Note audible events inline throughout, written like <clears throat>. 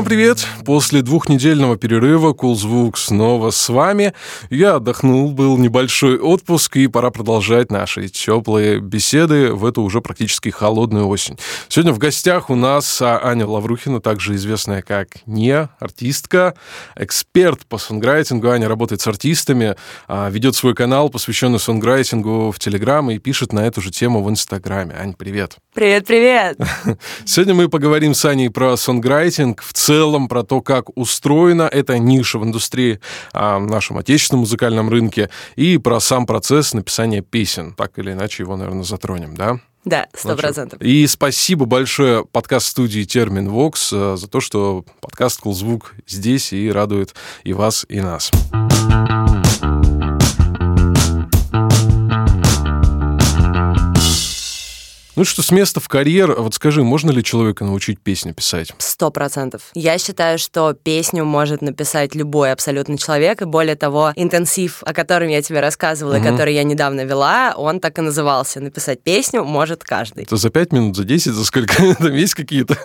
Всем привет! После двухнедельного перерыва Кулзвук снова с вами. Я отдохнул, был небольшой отпуск, и пора продолжать наши теплые беседы в эту уже практически холодную осень. Сегодня в гостях у нас Аня Лаврухина, также известная как Не, артистка, эксперт по сонграйтингу. Аня работает с артистами, а, ведет свой канал, посвященный сонграйтингу в Телеграм и пишет на эту же тему в Инстаграме. Ань, привет! Привет, привет! <laughs> Сегодня мы поговорим с Аней про сонграйтинг в целом, про то, как устроена эта ниша в индустрии, а, в нашем отечественном музыкальном рынке, и про сам процесс написания песен. Так или иначе его, наверное, затронем, да? Да, сто процентов. И спасибо большое подкаст-студии Термин Вокс э, за то, что подкаст Кулзвук здесь и радует и вас, и нас. Ну что, с места в карьер, вот скажи, можно ли человека научить песню писать? Сто процентов. Я считаю, что песню может написать любой абсолютно человек, и более того, интенсив, о котором я тебе рассказывала, угу. и который я недавно вела, он так и назывался. Написать песню может каждый. Это за пять минут, за десять, за сколько? <laughs> Там есть какие-то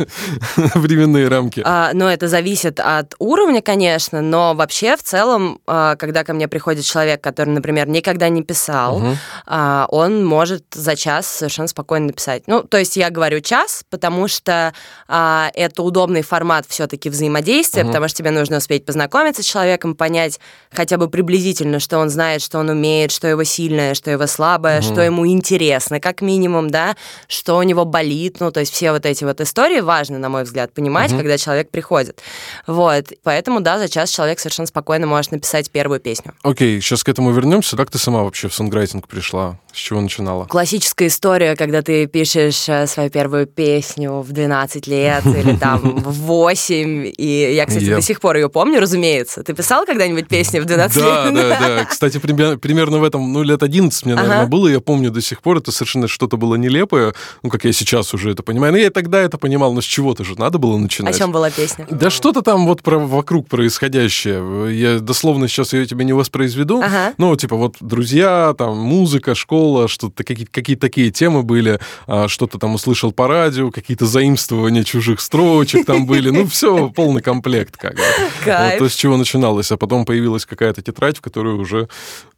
<laughs> временные рамки? А, ну, это зависит от уровня, конечно, но вообще в целом, а, когда ко мне приходит человек, который, например, никогда не писал, угу. а, он может за час совершенно спокойно написать написать. Ну, то есть я говорю час, потому что а, это удобный формат все-таки взаимодействия, угу. потому что тебе нужно успеть познакомиться с человеком, понять хотя бы приблизительно, что он знает, что он умеет, что его сильное, что его слабое, угу. что ему интересно, как минимум, да, что у него болит. Ну, то есть все вот эти вот истории важно, на мой взгляд, понимать, угу. когда человек приходит. Вот. Поэтому, да, за час человек совершенно спокойно может написать первую песню. Окей, сейчас к этому вернемся. Как ты сама вообще в сонграйтинг пришла? С чего начинала? Классическая история, когда ты пишешь э, свою первую песню в 12 лет <laughs> или там в 8. И я, кстати, yep. до сих пор ее помню, разумеется. Ты писал когда-нибудь песни в 12 да, лет? Да, да, <laughs> да. Кстати, примерно в этом, ну, лет 11 мне, наверное, ага. было. Я помню до сих пор, это совершенно что-то было нелепое. Ну, как я сейчас уже это понимаю. Но я и тогда это понимал, но с чего-то же надо было начинать. О чем была песня? Да что-то там вот про, вокруг происходящее. Я дословно сейчас ее тебе не воспроизведу. Ага. Ну, типа вот друзья, там музыка, школа, что-то какие-то какие такие темы были. А, что-то там услышал по радио, какие-то заимствования чужих строчек там были. Ну, все, <laughs> полный комплект как бы. Вот, то, с чего начиналось. А потом появилась какая-то тетрадь, в которой уже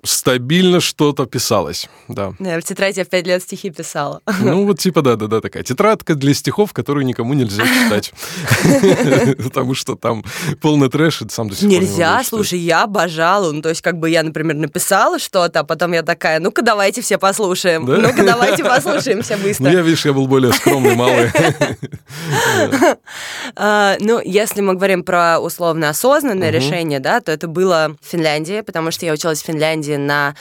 стабильно что-то писалось. Да. Я в тетради я в пять лет стихи писала. Ну, <laughs> вот типа, да-да-да, такая тетрадка для стихов, которую никому нельзя читать. <laughs> Потому что там полный трэш, и сам до сих пор Нельзя, слушай, я обожала. Ну, то есть, как бы я, например, написала что-то, а потом я такая, ну-ка, давайте все послушаем. Ну-ка, давайте послушаем все быстро. Ну, я, видишь, я был более скромный, малый. <laughs> А, ну, если мы говорим про условно осознанное решение, да, то это было в Финляндии, потому что я училась в Финляндии на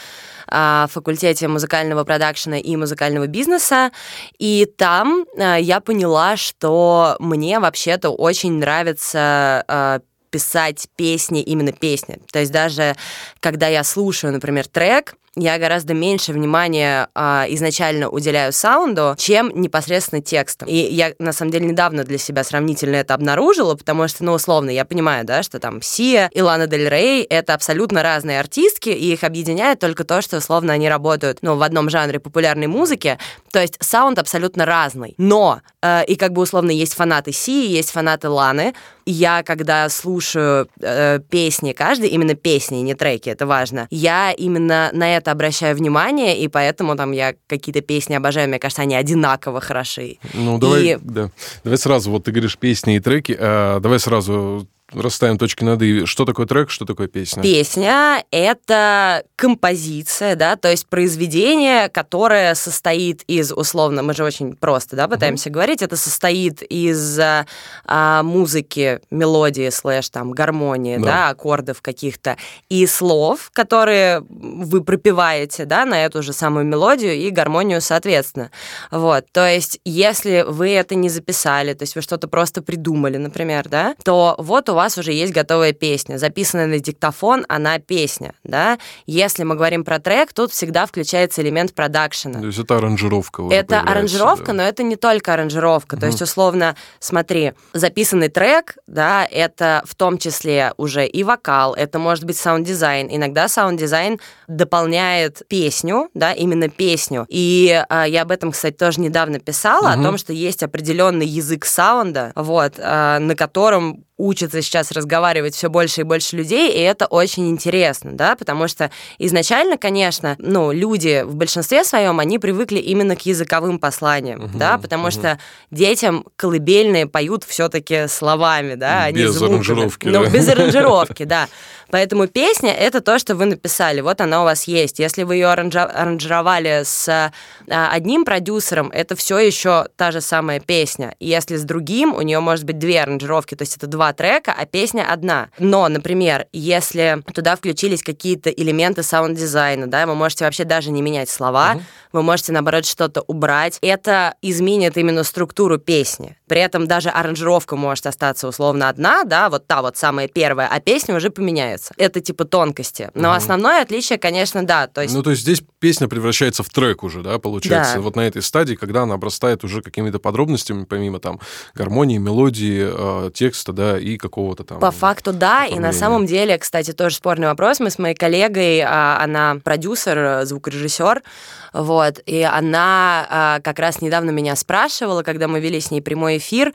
а, факультете музыкального продакшена и музыкального бизнеса. И там а, я поняла, что мне вообще-то очень нравится писать песни, именно песни. То есть даже когда я слушаю, например, трек, я гораздо меньше внимания а, изначально уделяю саунду, чем непосредственно текстом. И я, на самом деле, недавно для себя сравнительно это обнаружила, потому что, ну, условно, я понимаю, да, что там Сия и Лана Дель Рей — это абсолютно разные артистки, и их объединяет только то, что, условно, они работают, ну, в одном жанре популярной музыки, то есть саунд абсолютно разный. Но, э, и как бы, условно, есть фанаты Сии, есть фанаты Ланы, я, когда слушаю э, песни каждый, именно песни, не треки, это важно, я именно на это обращаю внимание, и поэтому там я какие-то песни обожаю, мне кажется, они одинаково хороши. Ну, давай, и... да. давай сразу, вот ты говоришь песни и треки, а давай сразу расставим точки над «и». Что такое трек, что такое песня? Песня — это композиция, да, то есть произведение, которое состоит из, условно, мы же очень просто, да, пытаемся mm-hmm. говорить, это состоит из а, музыки, мелодии, слэш, там, гармонии, да, да аккордов каких-то, и слов, которые вы пропиваете, да, на эту же самую мелодию и гармонию соответственно. Вот, то есть если вы это не записали, то есть вы что-то просто придумали, например, да, то вот у вас уже есть готовая песня, записанная на диктофон, она песня, да. Если мы говорим про трек, тут всегда включается элемент продакшена. То есть это аранжировка уже Это аранжировка, да. но это не только аранжировка. Угу. То есть, условно, смотри, записанный трек, да, это в том числе уже и вокал, это может быть саунд-дизайн. Иногда саунд-дизайн дополняет песню, да, именно песню. И а, я об этом, кстати, тоже недавно писала, угу. о том, что есть определенный язык саунда, вот, а, на котором учатся сейчас разговаривать все больше и больше людей, и это очень интересно, да, потому что изначально, конечно, ну, люди в большинстве своем, они привыкли именно к языковым посланиям, угу, да, потому угу. что детям колыбельные поют все-таки словами, да, а без звуками. аранжировки. Ну, да. без <laughs> аранжировки, да. Поэтому песня — это то, что вы написали, вот она у вас есть. Если вы ее аранжировали с а, одним продюсером, это все еще та же самая песня. Если с другим, у нее может быть две аранжировки, то есть это два трека, а песня одна. Но, например, если туда включились какие-то элементы саунд-дизайна, да, вы можете вообще даже не менять слова, угу. вы можете, наоборот, что-то убрать. Это изменит именно структуру песни. При этом даже аранжировка может остаться условно одна, да, вот та вот самая первая, а песня уже поменяется нравится. Это типа тонкости. Но угу. основное отличие, конечно, да. То есть... Ну, то есть здесь песня превращается в трек уже, да, получается, да. вот на этой стадии, когда она обрастает уже какими-то подробностями, помимо там гармонии, мелодии, э, текста, да, и какого-то там... По факту, да, и на самом деле, кстати, тоже спорный вопрос. Мы с моей коллегой, э, она продюсер, звукорежиссер, вот, и она э, как раз недавно меня спрашивала, когда мы вели с ней прямой эфир,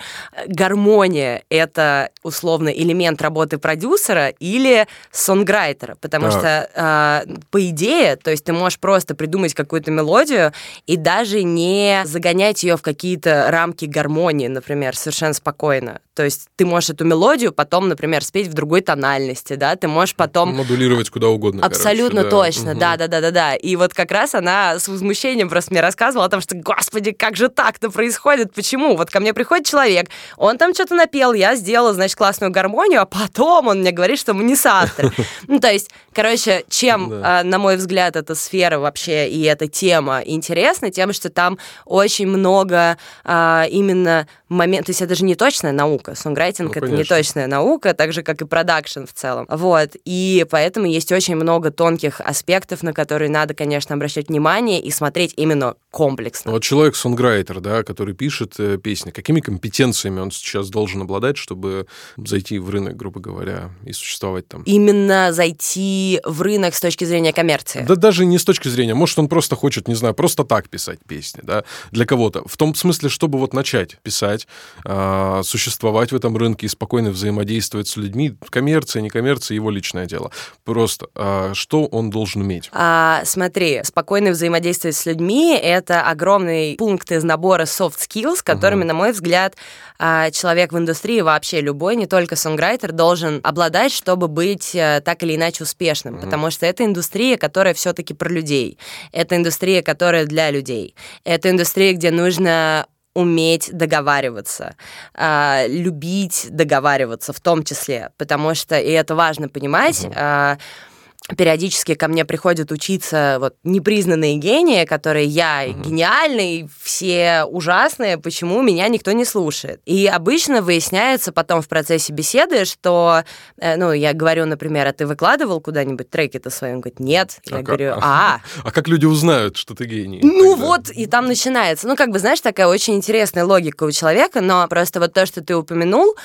гармония — это условно элемент работы продюсера или сонграйтера, потому так. что, э, по идее, то есть ты можешь просто придумать какую-то мелодию и даже не загонять ее в какие-то рамки гармонии, например, совершенно спокойно. То есть ты можешь эту мелодию потом, например, спеть в другой тональности, да, ты можешь потом... Модулировать куда угодно. Абсолютно короче, точно, да-да-да-да-да. И вот как раз она с возмущением просто мне рассказывала о том, что, господи, как же так-то происходит, почему? Вот ко мне приходит человек, он там что-то напел, я сделала, значит, классную гармонию, а потом он мне говорит, что мы не соавторы. <laughs> Ну, то есть, короче, чем, а, на мой взгляд, эта сфера вообще и эта тема интересна, тем, что там очень много а, именно моментов, то есть это же не точная наука, сонграйтинг ну, это не точная наука, так же, как и продакшн в целом. Вот, и поэтому есть очень много тонких аспектов, на которые надо, конечно, обращать внимание и смотреть именно комплексно. Вот человек-сонграйтер, да, который пишет э, песни, какими компетенциями он сейчас должен обладать, чтобы зайти в рынок, грубо говоря, и существовать там? Именно зайти в рынок с точки зрения коммерции? Да даже не с точки зрения, может, он просто хочет, не знаю, просто так писать песни, да, для кого-то. В том смысле, чтобы вот начать писать, э, существовать в этом рынке и спокойно взаимодействовать с людьми, коммерция, не коммерция, его личное дело. Просто э, что он должен уметь? А, смотри, спокойно взаимодействовать с людьми — это огромный пункт из набора soft skills, которыми, uh-huh. на мой взгляд, а, человек в индустрии вообще любой, не только сонграйтер, должен обладать, чтобы быть э, так или иначе успешным, uh-huh. потому что это индустрия, которая все-таки про людей. Это индустрия, которая для людей. Это индустрия, где нужно уметь договариваться, э, любить договариваться в том числе, потому что, и это важно понимать, uh-huh периодически ко мне приходят учиться вот непризнанные гении, которые я mm-hmm. гениальный, все ужасные, почему меня никто не слушает. И обычно выясняется потом в процессе беседы, что, э, ну, я говорю, например, а ты выкладывал куда-нибудь треки-то свои? Он говорит, нет. Я а говорю, а. <laughs> А как люди узнают, что ты гений? Ну тогда? вот, и там начинается. Ну, как бы, знаешь, такая очень интересная логика у человека, но просто вот то, что ты упомянул,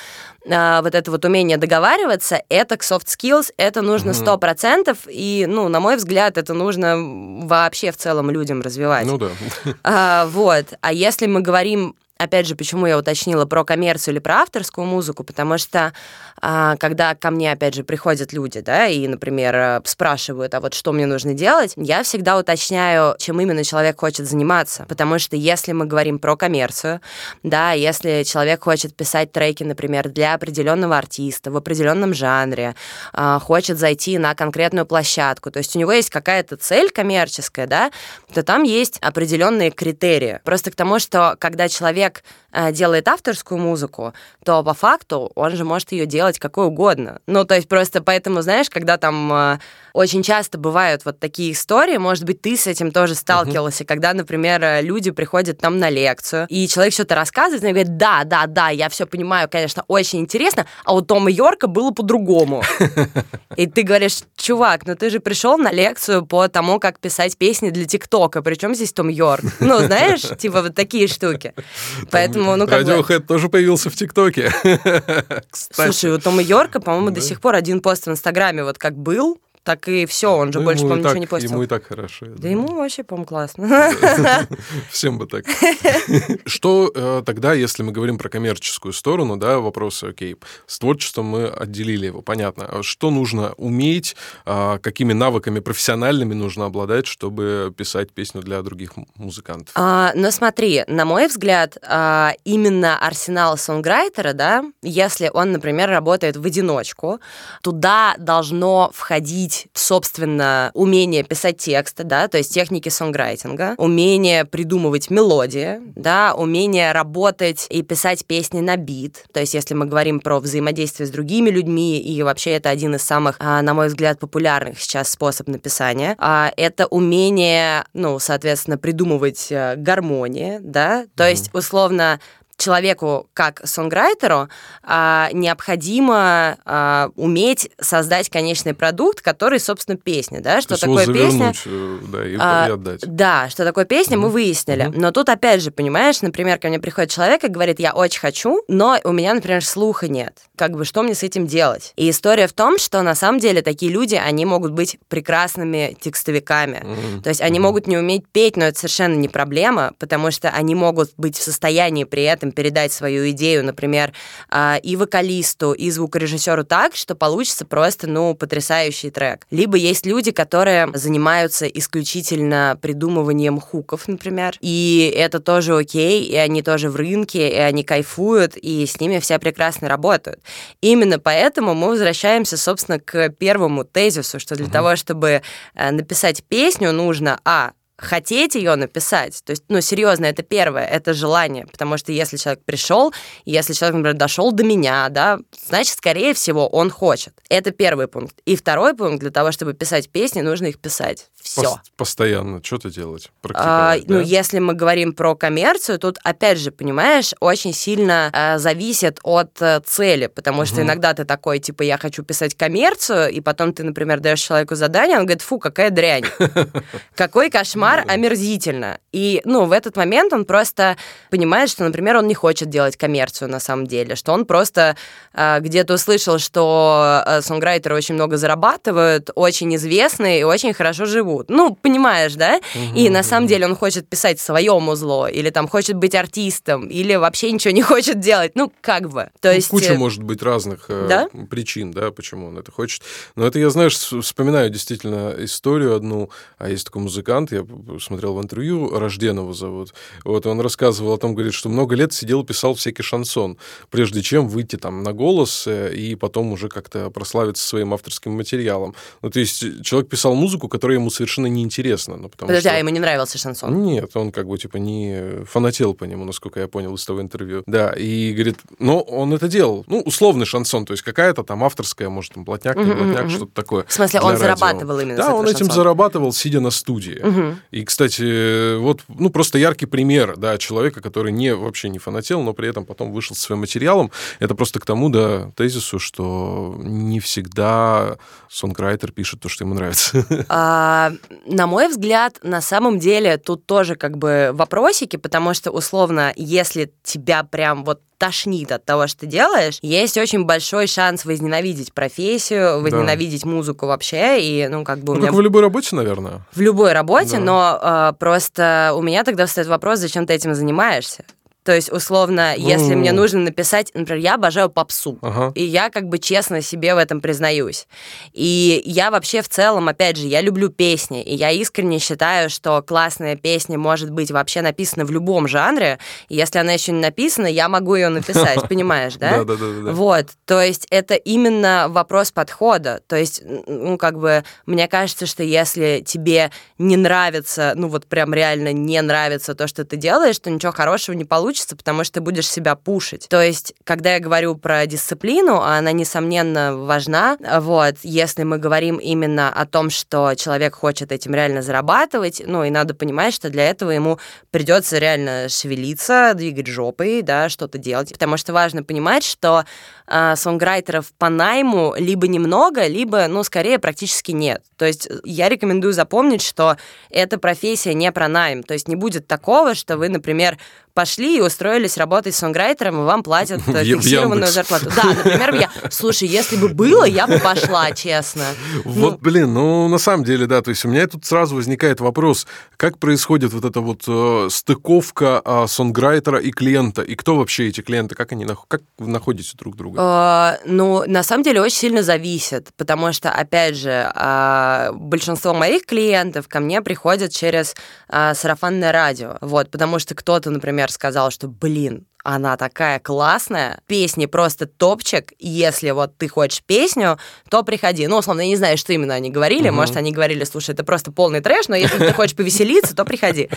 э, вот это вот умение договариваться, это к soft skills, это нужно 100%, навыков, и, ну, на мой взгляд, это нужно вообще в целом людям развивать. Ну да. А, вот. А если мы говорим, опять же, почему я уточнила про коммерцию или про авторскую музыку, потому что когда ко мне, опять же, приходят люди, да, и, например, э, спрашивают, а вот что мне нужно делать, я всегда уточняю, чем именно человек хочет заниматься, потому что если мы говорим про коммерцию, да, если человек хочет писать треки, например, для определенного артиста в определенном жанре, а, хочет зайти на конкретную площадку, то есть у него есть какая-то цель коммерческая, да, то там есть определенные критерии. Просто к тому, что когда человек человек э, делает авторскую музыку, то по факту он же может ее делать какой угодно. Ну, то есть просто поэтому, знаешь, когда там э, очень часто бывают вот такие истории, может быть, ты с этим тоже сталкивался, uh-huh. когда, например, э, люди приходят там на лекцию, и человек что-то рассказывает, и говорит, да, да, да, я все понимаю, конечно, очень интересно, а у Тома Йорка было по-другому. <laughs> И ты говоришь, чувак, ну ты же пришел на лекцию по тому, как писать песни для ТикТока, причем здесь Том Йорк? Ну, знаешь, <laughs> типа вот такие штуки. Поэтому, ну, как Radiohead тоже появился в ТикТоке. <laughs> Слушай, у Тома Йорка, по-моему, до сих пор один пост в Инстаграме вот как был, так и все, он же ну, больше, по-моему, ничего не постил. Ему и так хорошо. Да, ему вообще, по-моему, классно. <laughs> Всем бы так. <laughs> Что э, тогда, если мы говорим про коммерческую сторону, да, вопросы, окей, с творчеством мы отделили его, понятно. Что нужно уметь, а, какими навыками профессиональными нужно обладать, чтобы писать песню для других музыкантов? А, но смотри, на мой взгляд, а, именно арсенал сонграйтера, да, если он, например, работает в одиночку, туда должно входить развить, собственно, умение писать тексты, да, то есть техники сонграйтинга, умение придумывать мелодии, да, умение работать и писать песни на бит, то есть если мы говорим про взаимодействие с другими людьми, и вообще это один из самых, а, на мой взгляд, популярных сейчас способ написания, а, это умение, ну, соответственно, придумывать э, гармонии, да, то mm-hmm. есть, условно, человеку как сонграйтеру а, необходимо а, уметь создать конечный продукт, который, собственно, песня, да, что То такое песня, э, да, и, а, и отдать. Да, что такое песня, mm-hmm. мы выяснили. Mm-hmm. Но тут опять же, понимаешь, например, ко мне приходит человек и говорит, я очень хочу, но у меня, например, слуха нет. Как бы что мне с этим делать? И история в том, что на самом деле такие люди, они могут быть прекрасными текстовиками. Mm-hmm. То есть они mm-hmm. могут не уметь петь, но это совершенно не проблема, потому что они могут быть в состоянии при этом этом передать свою идею, например, а, и вокалисту, и звукорежиссеру так, что получится просто, ну, потрясающий трек. Либо есть люди, которые занимаются исключительно придумыванием хуков, например, и это тоже окей, и они тоже в рынке, и они кайфуют, и с ними все прекрасно работают. Именно поэтому мы возвращаемся, собственно, к первому тезису, что для угу. того, чтобы э, написать песню, нужно, а, хотеть ее написать. То есть, ну, серьезно, это первое, это желание. Потому что если человек пришел, если человек, например, дошел до меня, да, значит, скорее всего, он хочет. Это первый пункт. И второй пункт, для того, чтобы писать песни, нужно их писать. Все. Постоянно что-то делать, а, да? Ну, если мы говорим про коммерцию, тут, опять же, понимаешь, очень сильно э, зависит от э, цели, потому что угу. иногда ты такой, типа, я хочу писать коммерцию, и потом ты, например, даешь человеку задание, он говорит, фу, какая дрянь. <laughs> Какой кошмар кошмар омерзительно. И, ну, в этот момент он просто понимает, что, например, он не хочет делать коммерцию на самом деле, что он просто э, где-то услышал, что э, сонграйтеры очень много зарабатывают, очень известны и очень хорошо живут. Ну, понимаешь, да? Угу, и на самом деле он хочет писать свое музло, или там хочет быть артистом, или вообще ничего не <laughs> хочет делать. Ну, как бы. То ну, есть... Куча э, может быть разных э, да? причин, да, почему он это хочет. Но это я, знаешь, вспоминаю действительно историю одну, а есть такой музыкант, я смотрел в интервью, Рожденова зовут, вот он рассказывал о том, говорит, что много лет сидел, писал всякий шансон, прежде чем выйти там на голос э, и потом уже как-то прославиться своим авторским материалом. Ну, то есть человек писал музыку, которая ему совершенно неинтересна. Ну, потому Подожди, что... а ему не нравился шансон? Нет, он как бы типа не фанател по нему, насколько я понял из того интервью. Да, и говорит, но он это делал. Ну, условный шансон, то есть какая-то там авторская, может, там, блатняк, не блатняк, что-то такое. В смысле, он радио. зарабатывал именно Да, он этим шансон. зарабатывал, сидя на студии. И, кстати, вот, ну, просто яркий пример, да, человека, который не, вообще не фанател, но при этом потом вышел с своим материалом. Это просто к тому, да, тезису, что не всегда сонграйтер пишет то, что ему нравится. <laughs> А, на мой взгляд, на самом деле, тут тоже как бы вопросики, потому что, условно, если тебя прям вот тошнит от того, что ты делаешь, есть очень большой шанс возненавидеть профессию, возненавидеть да. музыку вообще, и, ну, как бы... Ну, меня... как в любой работе, наверное. В любой работе, да. но э, просто у меня тогда встает вопрос, зачем ты этим занимаешься? То есть, условно, если мне нужно написать, например, я обожаю попсу, ага. и я как бы честно себе в этом признаюсь. И я вообще в целом, опять же, я люблю песни, и я искренне считаю, что классная песня может быть вообще написана в любом жанре, и если она еще не написана, я могу ее написать, <laughs> понимаешь, да? Да, да, да. Вот, то есть это именно вопрос подхода. То есть, ну, как бы, мне кажется, что если тебе не нравится, ну, вот прям реально не нравится то, что ты делаешь, то ничего хорошего не получится, получится, потому что ты будешь себя пушить. То есть, когда я говорю про дисциплину, она, несомненно, важна, вот, если мы говорим именно о том, что человек хочет этим реально зарабатывать, ну, и надо понимать, что для этого ему придется реально шевелиться, двигать жопой, да, что-то делать, потому что важно понимать, что э, сонграйтеров по найму либо немного, либо, ну, скорее, практически нет. То есть я рекомендую запомнить, что эта профессия не про найм, то есть не будет такого, что вы, например, пошли и устроились работать сонграйтером, и вам платят <laughs> фиксированную зарплату. Да, например, я... Слушай, если бы было, я бы пошла, честно. Вот, ну... блин, ну, на самом деле, да, то есть у меня тут сразу возникает вопрос, как происходит вот эта вот э, стыковка э, сонграйтера и клиента, и кто вообще эти клиенты, как они, как вы находите друг друга? Э, ну, на самом деле, очень сильно зависит, потому что, опять же, э, большинство моих клиентов ко мне приходят через э, сарафанное радио, вот, потому что кто-то, например, сказал, что, блин, она такая классная, песни просто топчик, если вот ты хочешь песню, то приходи. Ну, условно, я не знаю, что именно они говорили, угу. может, они говорили, слушай, это просто полный трэш, но если ты хочешь повеселиться, то приходи.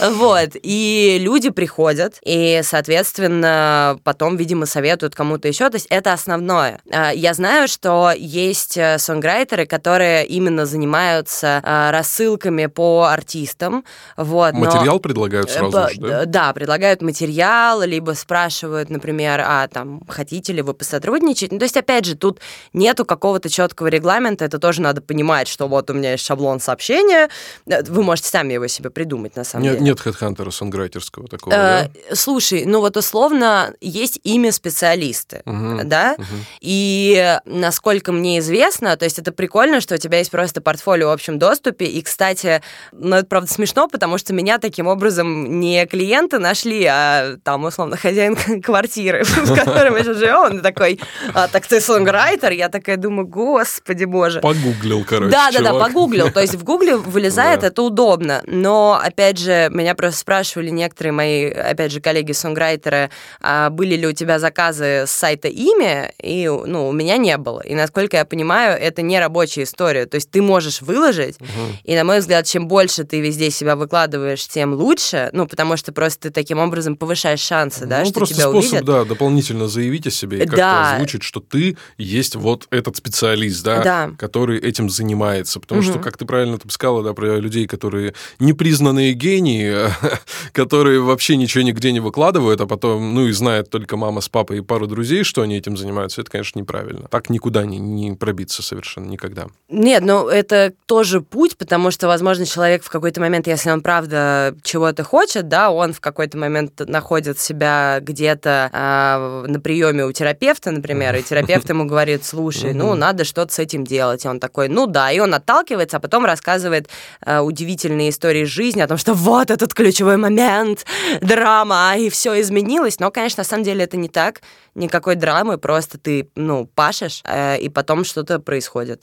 Вот, и люди приходят, и, соответственно, потом, видимо, советуют кому-то еще, то есть это основное. А, я знаю, что есть э, сонграйтеры, которые именно занимаются а, рассылками по артистам, вот. Материал предлагают э, сразу же, да? Да, предлагают материал, либо спрашивают, например, а там, хотите ли вы посотрудничать? Ну, то есть, опять же, тут нету какого-то четкого регламента, это тоже надо понимать, что вот у меня есть шаблон сообщения, э, вы можете сами его себе придумать, на самом нет, деле. Нет хедхантера сонграйтерского такого, э, да? Слушай, ну вот условно есть имя специалисты, угу, да, угу. и насколько мне известно, то есть это прикольно, что у тебя есть просто портфолио в общем доступе, и, кстати, ну это правда смешно, потому что меня таким образом не клиенты нашли, а там, условно, хозяин <laughs> квартиры, <laughs> в которой мы сейчас живем, он такой, а, так ты сонграйтер? Я такая думаю, господи боже. Погуглил, короче, Да, да, да, погуглил. То есть в гугле вылезает, это удобно. Но, опять же, меня просто спрашивали некоторые мои, опять же, коллеги-сонграйтеры, а были ли у тебя заказы с сайта имя, и, ну, у меня не было. И, насколько я понимаю, это не рабочая история. То есть ты можешь выложить, и, на мой взгляд, чем больше ты везде себя выкладываешь, тем лучше, ну, потому что просто ты таким образом повышаешь шансы шансы, да, ну, что просто тебя способ, увидят. да, дополнительно заявить о себе и как-то да. озвучить, что ты есть вот этот специалист, да, да. который этим занимается. Потому угу. что, как ты правильно там сказала, да, про людей, которые непризнанные гении, <laughs> которые вообще ничего нигде не выкладывают, а потом, ну и знает только мама с папой и пару друзей, что они этим занимаются, это, конечно, неправильно. Так никуда не, не пробиться совершенно никогда. Нет, ну это тоже путь, потому что, возможно, человек в какой-то момент, если он правда чего-то хочет, да, он в какой-то момент находит себя где-то э, на приеме у терапевта, например, и терапевт ему говорит, слушай, ну, надо что-то с этим делать. И он такой, ну да, и он отталкивается, а потом рассказывает э, удивительные истории жизни о том, что вот этот ключевой момент, драма, и все изменилось. Но, конечно, на самом деле это не так. Никакой драмы, просто ты, ну, пашешь, э, и потом что-то происходит.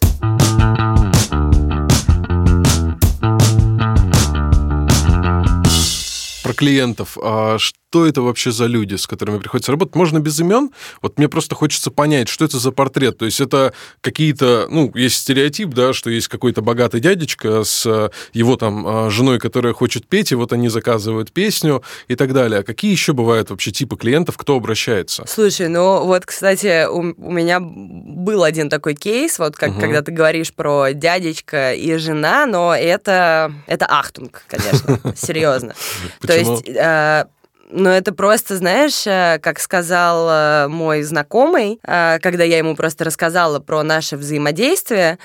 Про клиентов. А что это вообще за люди, с которыми приходится работать. Можно без имен? Вот мне просто хочется понять, что это за портрет. То есть это какие-то, ну, есть стереотип, да, что есть какой-то богатый дядечка с э, его там э, женой, которая хочет петь, и вот они заказывают песню и так далее. А какие еще бывают вообще типы клиентов, кто обращается? Слушай, ну вот, кстати, у, у меня был один такой кейс, вот как угу. когда ты говоришь про дядечка и жена, но это, это ахтунг, конечно, серьезно. <laughs> То есть э, но это просто, знаешь, э, как сказал э, мой знакомый, э, когда я ему просто рассказала про наше взаимодействие,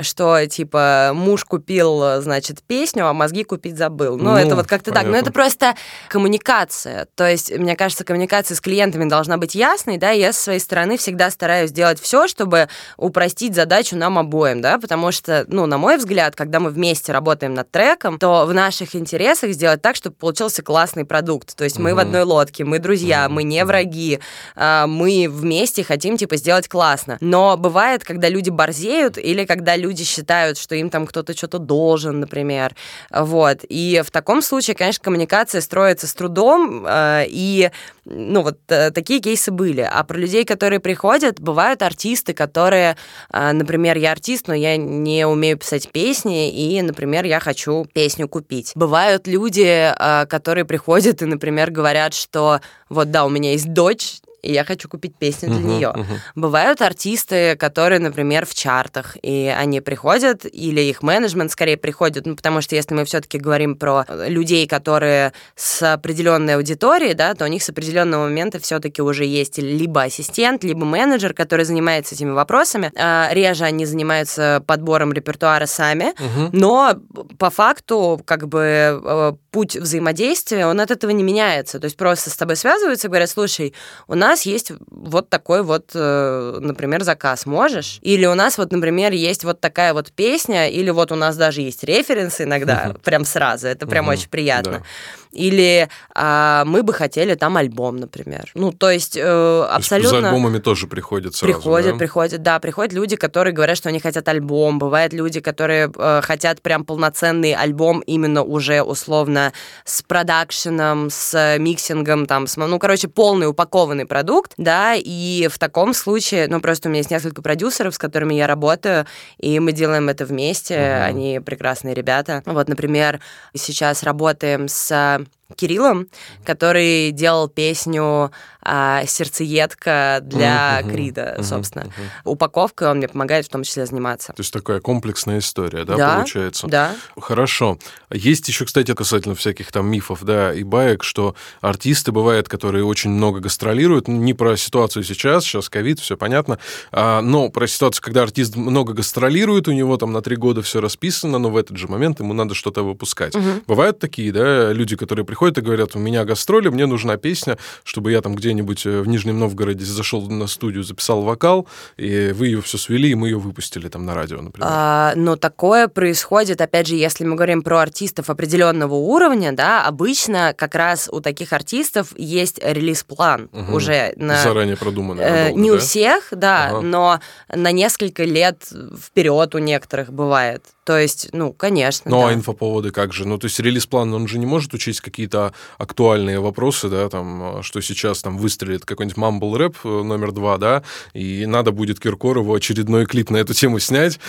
что, типа, муж купил, значит, песню, а мозги купить забыл. Ну, ну это вот как-то так. Но это просто коммуникация. То есть, мне кажется, коммуникация с клиентами должна быть ясной, да, и я со своей стороны всегда стараюсь делать все, чтобы упростить задачу нам обоим, да, потому что, ну, на мой взгляд, когда мы вместе работаем над треком, то в наших интересах сделать так, чтобы получился классный продукт. То есть мы угу. в одной лодке, мы друзья, угу. мы не враги, а, мы вместе хотим, типа, сделать классно. Но бывает, когда люди борзеют или когда люди считают, что им там кто-то что-то должен, например, вот, и в таком случае, конечно, коммуникация строится с трудом, э, и, ну, вот э, такие кейсы были, а про людей, которые приходят, бывают артисты, которые, э, например, я артист, но я не умею писать песни, и, например, я хочу песню купить. Бывают люди, которые приходят и, например, говорят, что вот да, у меня есть дочь, и я хочу купить песню для uh-huh, нее. Uh-huh. Бывают артисты, которые, например, в чартах, и они приходят, или их менеджмент скорее приходит, ну, потому что если мы все-таки говорим про людей, которые с определенной аудиторией, да, то у них с определенного момента все-таки уже есть либо ассистент, либо менеджер, который занимается этими вопросами. А, реже они занимаются подбором репертуара сами, uh-huh. но по факту, как бы, э, путь взаимодействия, он от этого не меняется. То есть просто с тобой связываются и говорят, слушай, у нас есть вот такой вот, э, например, заказ, можешь? Или у нас вот, например, есть вот такая вот песня, или вот у нас даже есть референсы иногда, прям сразу, это прям очень приятно. Или а, мы бы хотели там альбом, например. Ну, то есть э, абсолютно... То есть за альбомами тоже приходят сразу, Приходят, да? приходят, да. Приходят люди, которые говорят, что они хотят альбом. Бывают люди, которые э, хотят прям полноценный альбом именно уже условно с продакшеном, с mixing ом, там, с, ну, короче, полный упакованный продукт, да, и в таком случае, ну, просто у меня есть несколько продюсеров, с которыми я работаю, и мы делаем это вместе, uh-huh. они прекрасные ребята. Вот, например, сейчас работаем с Кириллом, который делал песню а, «Сердцеедка» для mm-hmm, Крида, собственно. Mm-hmm. Упаковка, он мне помогает в том числе заниматься. То есть такая комплексная история, да, да получается? Да. Хорошо. Есть еще, кстати, касательно всяких там мифов, да, и баек, что артисты бывают, которые очень много гастролируют, не про ситуацию сейчас, сейчас ковид, все понятно, а, но про ситуацию, когда артист много гастролирует, у него там на три года все расписано, но в этот же момент ему надо что-то выпускать. Mm-hmm. Бывают такие, да, люди, которые приходят и говорят, у меня гастроли, мне нужна песня, чтобы я там где-нибудь э, в Нижнем Новгороде зашел на студию, записал вокал, и вы ее все свели, и мы ее выпустили там на радио, например. А, но такое происходит, опять же, если мы говорим про артистов определенного уровня, да, обычно как раз у таких артистов есть релиз-план угу. уже. На, Заранее продуманный. Э, не да? у всех, да, ага. но на несколько лет вперед у некоторых бывает. То есть, ну, конечно. Ну, а да. а инфоповоды как же? Ну, то есть релиз-план, он же не может учесть какие-то актуальные вопросы, да, там, что сейчас там выстрелит какой-нибудь мамбл рэп номер два, да, и надо будет Киркорову очередной клип на эту тему снять.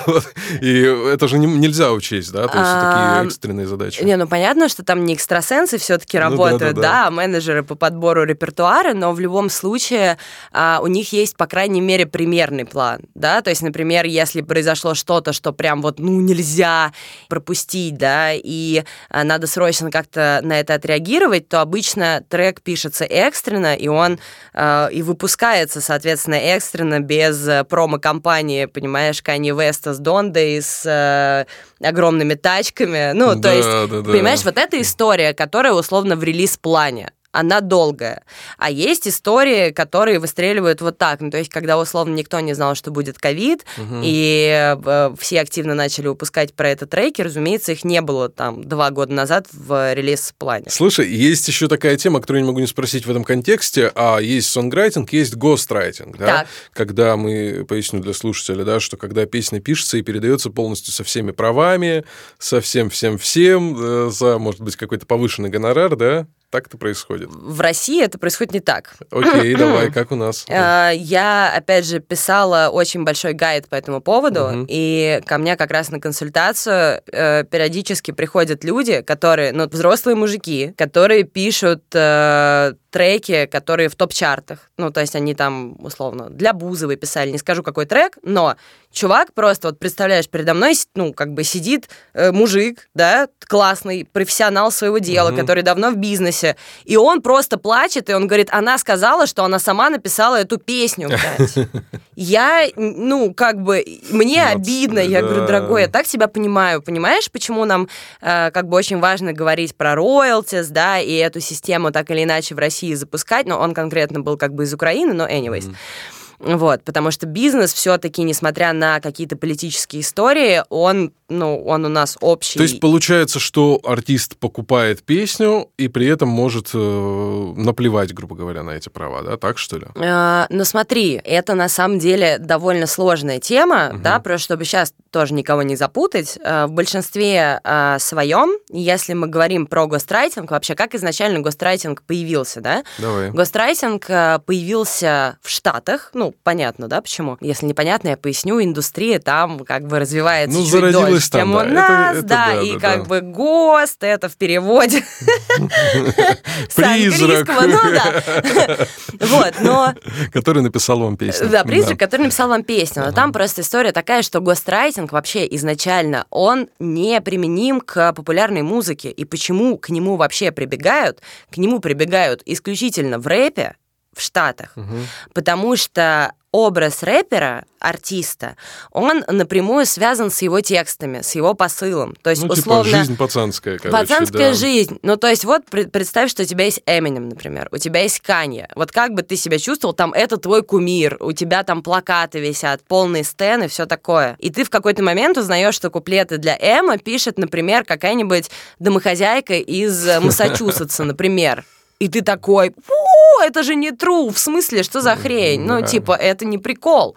<laughs> И это же нельзя учесть, да, то есть такие экстренные задачи. Не, ну, понятно, что там не экстрасенсы все-таки ну работают, да, а менеджеры по подбору репертуара, но в любом случае а, у них есть, по крайней мере, примерный план, да, то есть, например, если произошло что-то, что прям вот вот, ну, нельзя пропустить, да, и а, надо срочно как-то на это отреагировать, то обычно трек пишется экстренно, и он э, и выпускается, соответственно, экстренно, без э, промо-компании, понимаешь, Кани Веста с Дондой, с э, огромными тачками. Ну, да, то есть, да, да. понимаешь, вот эта история, которая условно в релиз-плане она долгая. А есть истории, которые выстреливают вот так. Ну, то есть, когда условно никто не знал, что будет ковид, угу. и э, все активно начали выпускать про это треки, разумеется, их не было там два года назад в релиз-плане. Слушай, есть еще такая тема, которую я не могу не спросить в этом контексте, а есть сонграйтинг, есть гострайтинг, да? Так. Когда мы, поясню для слушателя, да, что когда песня пишется и передается полностью со всеми правами, со всем-всем-всем, э, за, может быть, какой-то повышенный гонорар, да? Так это происходит? В России это происходит не так. Окей, <clears throat> давай, как у нас? А, я, опять же, писала очень большой гайд по этому поводу, и ко мне как раз на консультацию э, периодически приходят люди, которые, ну, взрослые мужики, которые пишут э, треки, которые в топ-чартах. Ну, то есть они там, условно, для Бузовой писали, не скажу, какой трек, но чувак просто, вот представляешь, передо мной, ну, как бы сидит э, мужик, да, классный, профессионал своего дела, угу. который давно в бизнесе, и он просто плачет, и он говорит, она сказала, что она сама написала эту песню, блядь. <laughs> Я, ну, как бы, мне обидно, я говорю, дорогой, я так тебя понимаю, понимаешь, почему нам, э, как бы, очень важно говорить про роялтис, да, и эту систему так или иначе в России запускать, но он конкретно был как бы из Украины, но anyways. Mm-hmm. Вот, потому что бизнес все-таки, несмотря на какие-то политические истории, он, ну, он у нас общий. То есть получается, что артист покупает песню и при этом может э, наплевать, грубо говоря, на эти права, да? Так что ли? Э, ну смотри, это на самом деле довольно сложная тема, угу. да, просто чтобы сейчас тоже никого не запутать. Э, в большинстве э, своем, если мы говорим про гострайтинг, вообще как изначально гострайтинг появился, да? Давай. Гострайтинг появился в Штатах, ну, понятно, да, почему? Если непонятно, я поясню, индустрия там как бы развивается ну, чуть дольше, там, чем да. у нас, это, это, да, да, и да, как да. бы ГОСТ, это в переводе <laughs> с английского, ну да. <laughs> Вот, но... Который написал вам песню. Да, призрак, который написал вам песню. Но там просто история такая, что гострайтинг вообще изначально, он не применим к популярной музыке. И почему к нему вообще прибегают? К нему прибегают исключительно в рэпе, в Штатах, Мгм. потому что образ рэпера, артиста, он напрямую связан с его текстами, с его посылом. То есть, Ну, типа условно... жизнь пацанская, короче, Пацанская да. жизнь. Ну, то есть, вот пред- представь, что у тебя есть Эминем, например, у тебя есть Канье. Вот как бы ты себя чувствовал, там это твой кумир, у тебя там плакаты висят, полные стены, все такое. И ты в какой-то момент узнаешь, что куплеты для Эма пишет, например, какая-нибудь домохозяйка из э, Массачусетса, <laughs> например. И ты такой, «Фу, это же не true, в смысле, что за хрень? Ну, Да. типа, это не прикол.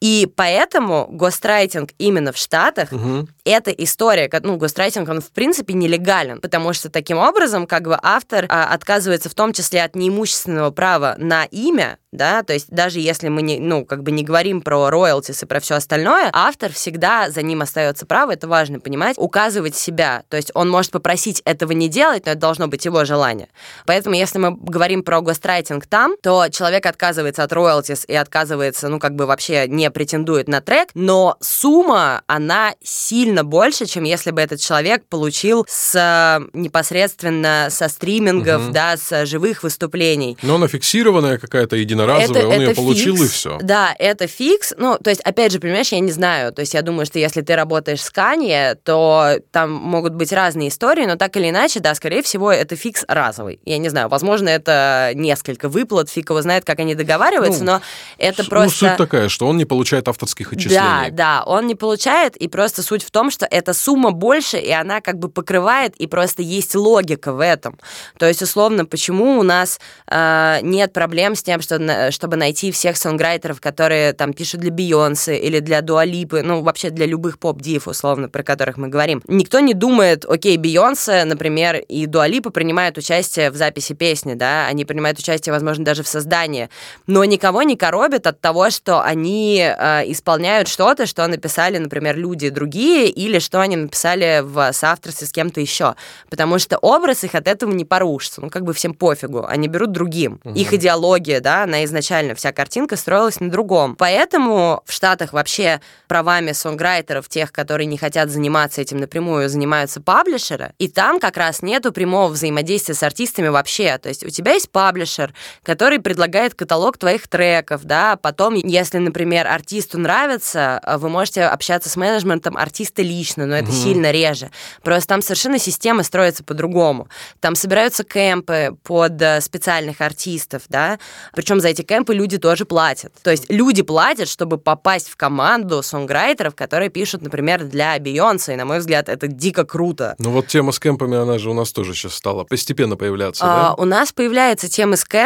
И поэтому гострайтинг именно в Штатах Мгм. эта история, ну, гострайтинг, он в принципе нелегален, потому что таким образом как бы автор а, отказывается в том числе от неимущественного права на имя, да, то есть даже если мы не, ну, как бы не говорим про роялтис и про все остальное, автор всегда, за ним остается право, это важно понимать, указывать себя, то есть он может попросить этого не делать, но это должно быть его желание. Поэтому если мы говорим про гострайтинг там, то человек отказывается от роялтис и отказывается, ну, как бы вообще не претендует на трек, но сумма, она сильно больше, чем если бы этот человек получил с э, непосредственно со стримингов, Мгм. да, с живых выступлений. Но она фиксированная какая-то, единоразовая, он ее получил фикс. и все. Да, это фикс. Ну, то есть, опять же, понимаешь, я не знаю. То есть, я думаю, что если ты работаешь с Kanye, то там могут быть разные истории, но так или иначе, да, скорее всего, это фикс разовый. Я не знаю, возможно, это несколько выплат, фиг его знает, как они договариваются, Ну, но это Ну, просто... суть такая, что он не получает авторских Да, отчислений. да, он не получает, и просто суть в том, что эта сумма больше, и она как бы покрывает, и просто есть логика в этом. То есть, условно, почему у нас э, нет проблем с тем, что, чтобы найти всех сонграйтеров, которые там пишут для Бейонсе или для Дуалипы, ну, вообще для любых поп-див, условно, про которых мы говорим. Никто не думает, окей, Бейонсе, например, и Дуалипа принимают участие в записи песни, да, они принимают участие, возможно, даже в создании, но никого не коробит от того, что они э, исполняют что-то, что написали, например, люди другие, или что они написали в соавторстве с кем-то еще. Потому что образ их от этого не порушится. Ну, как бы всем пофигу. Они берут другим. Их идеология, да, она изначально, вся картинка строилась на другом. Поэтому в Штатах вообще правами сонграйтеров, тех, которые не хотят заниматься этим напрямую, занимаются паблишеры. И там как раз нету прямого взаимодействия с артистами вообще. То есть у тебя есть паблишер, который предлагает каталог твоих треков, да, потом, если, например, артисту нравится, э, вы можете общаться с менеджментом артиста лично, но это Мгм. сильно реже. Просто там совершенно система строится по-другому. Там собираются кемпы под э, специальных артистов, да, причем за эти кемпы люди тоже платят. То есть люди платят, чтобы попасть в команду сонграйтеров, которые пишут, например, для Бейонсе, и, на мой взгляд, это дико круто. Ну вот тема с кемпами, она же у нас тоже сейчас стала постепенно появляться, А, да? у нас появляются темы с кемпами,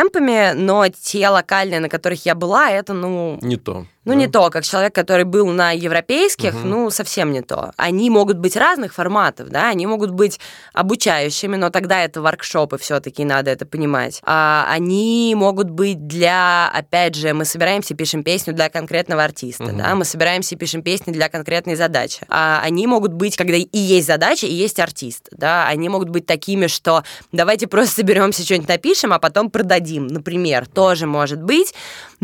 но те локальные, на которых я была, это, ну, Не то. Ну, да? не то, как человек, который был на европейских, Мгм. ну, совсем не то. Они могут быть разных форматов, да, они могут быть обучающими, но тогда это воркшопы все-таки, надо это понимать. А, они могут быть для, опять же, мы собираемся, пишем песню для конкретного артиста, Мгм. да, мы собираемся, пишем песни для конкретной задачи. А они могут быть, когда и есть задача, и есть артист, да, они могут быть такими, что давайте просто соберемся, что-нибудь напишем, а потом продадим, например, тоже может быть,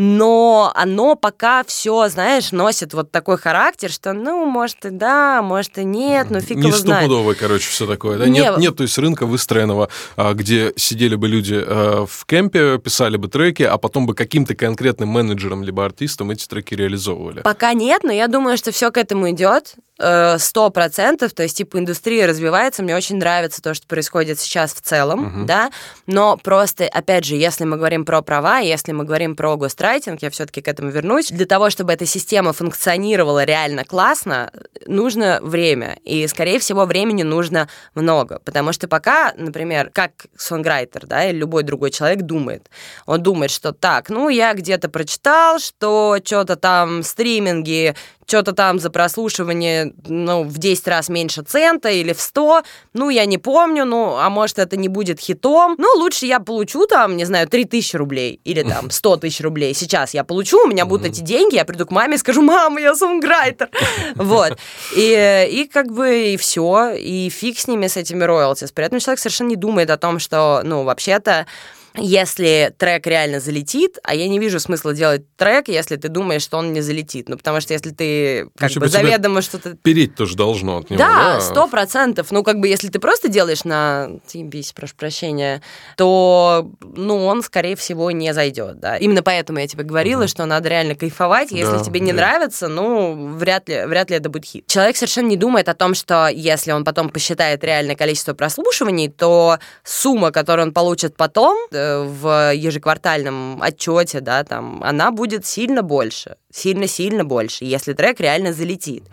но оно пока все, знаешь, носит вот такой характер, что, ну, может и да, может и нет, ну фиг Не его знает. стопудовое, короче, все такое. Да? Не, Нет, нет, то есть рынка выстроенного, а, где сидели бы люди а, в кемпе, писали бы треки, а потом бы каким-то конкретным менеджером либо артистом эти треки реализовывали. Пока нет, но я думаю, что все к этому идет. э, сто процентов, то есть, типа, индустрия развивается, мне очень нравится то, что происходит сейчас в целом, угу. да, но просто, опять же, если мы говорим про права, если мы говорим про гострайтинг, я все-таки к этому вернусь, для того, чтобы эта система функционировала реально классно, нужно время, и, скорее всего, времени нужно много, потому что пока, например, как сонграйтер, да, или любой другой человек думает, он думает, что так, ну, я где-то прочитал, что что-то там стриминги что-то там за прослушивание, ну, в 10 раз меньше цента или в 100, ну, я не помню, ну, а может, это не будет хитом, ну, лучше я получу там, не знаю, 3000 рублей или там <laughs> 100 тысяч рублей. Сейчас я получу, у меня будут эти деньги, я приду к маме и скажу, мама, я сонграйтер. <laughs> Вот. И, и как бы и все, и фиг с ними, с этими роялтис. При этом человек совершенно не думает о том, что, ну, вообще-то, если трек реально залетит, а я не вижу смысла делать трек, если ты думаешь, что он не залетит. Ну, потому что если ты как ну, бы заведомо что-то... Переть тоже должно от него, да? сто процентов. Ну, как бы, если ты просто делаешь на... Ебись, прошу прощения, то, ну, он, скорее всего, не зайдет, да. Именно поэтому я тебе говорила, угу. что надо реально кайфовать. Если да, тебе не да. нравится, ну, вряд ли, вряд ли это будет хит. Человек совершенно не думает о том, что если он потом посчитает реальное количество прослушиваний, то сумма, которую он получит потом, Э, в ежеквартальном отчете, да, там, она будет сильно больше, сильно-сильно больше, если трек реально залетит.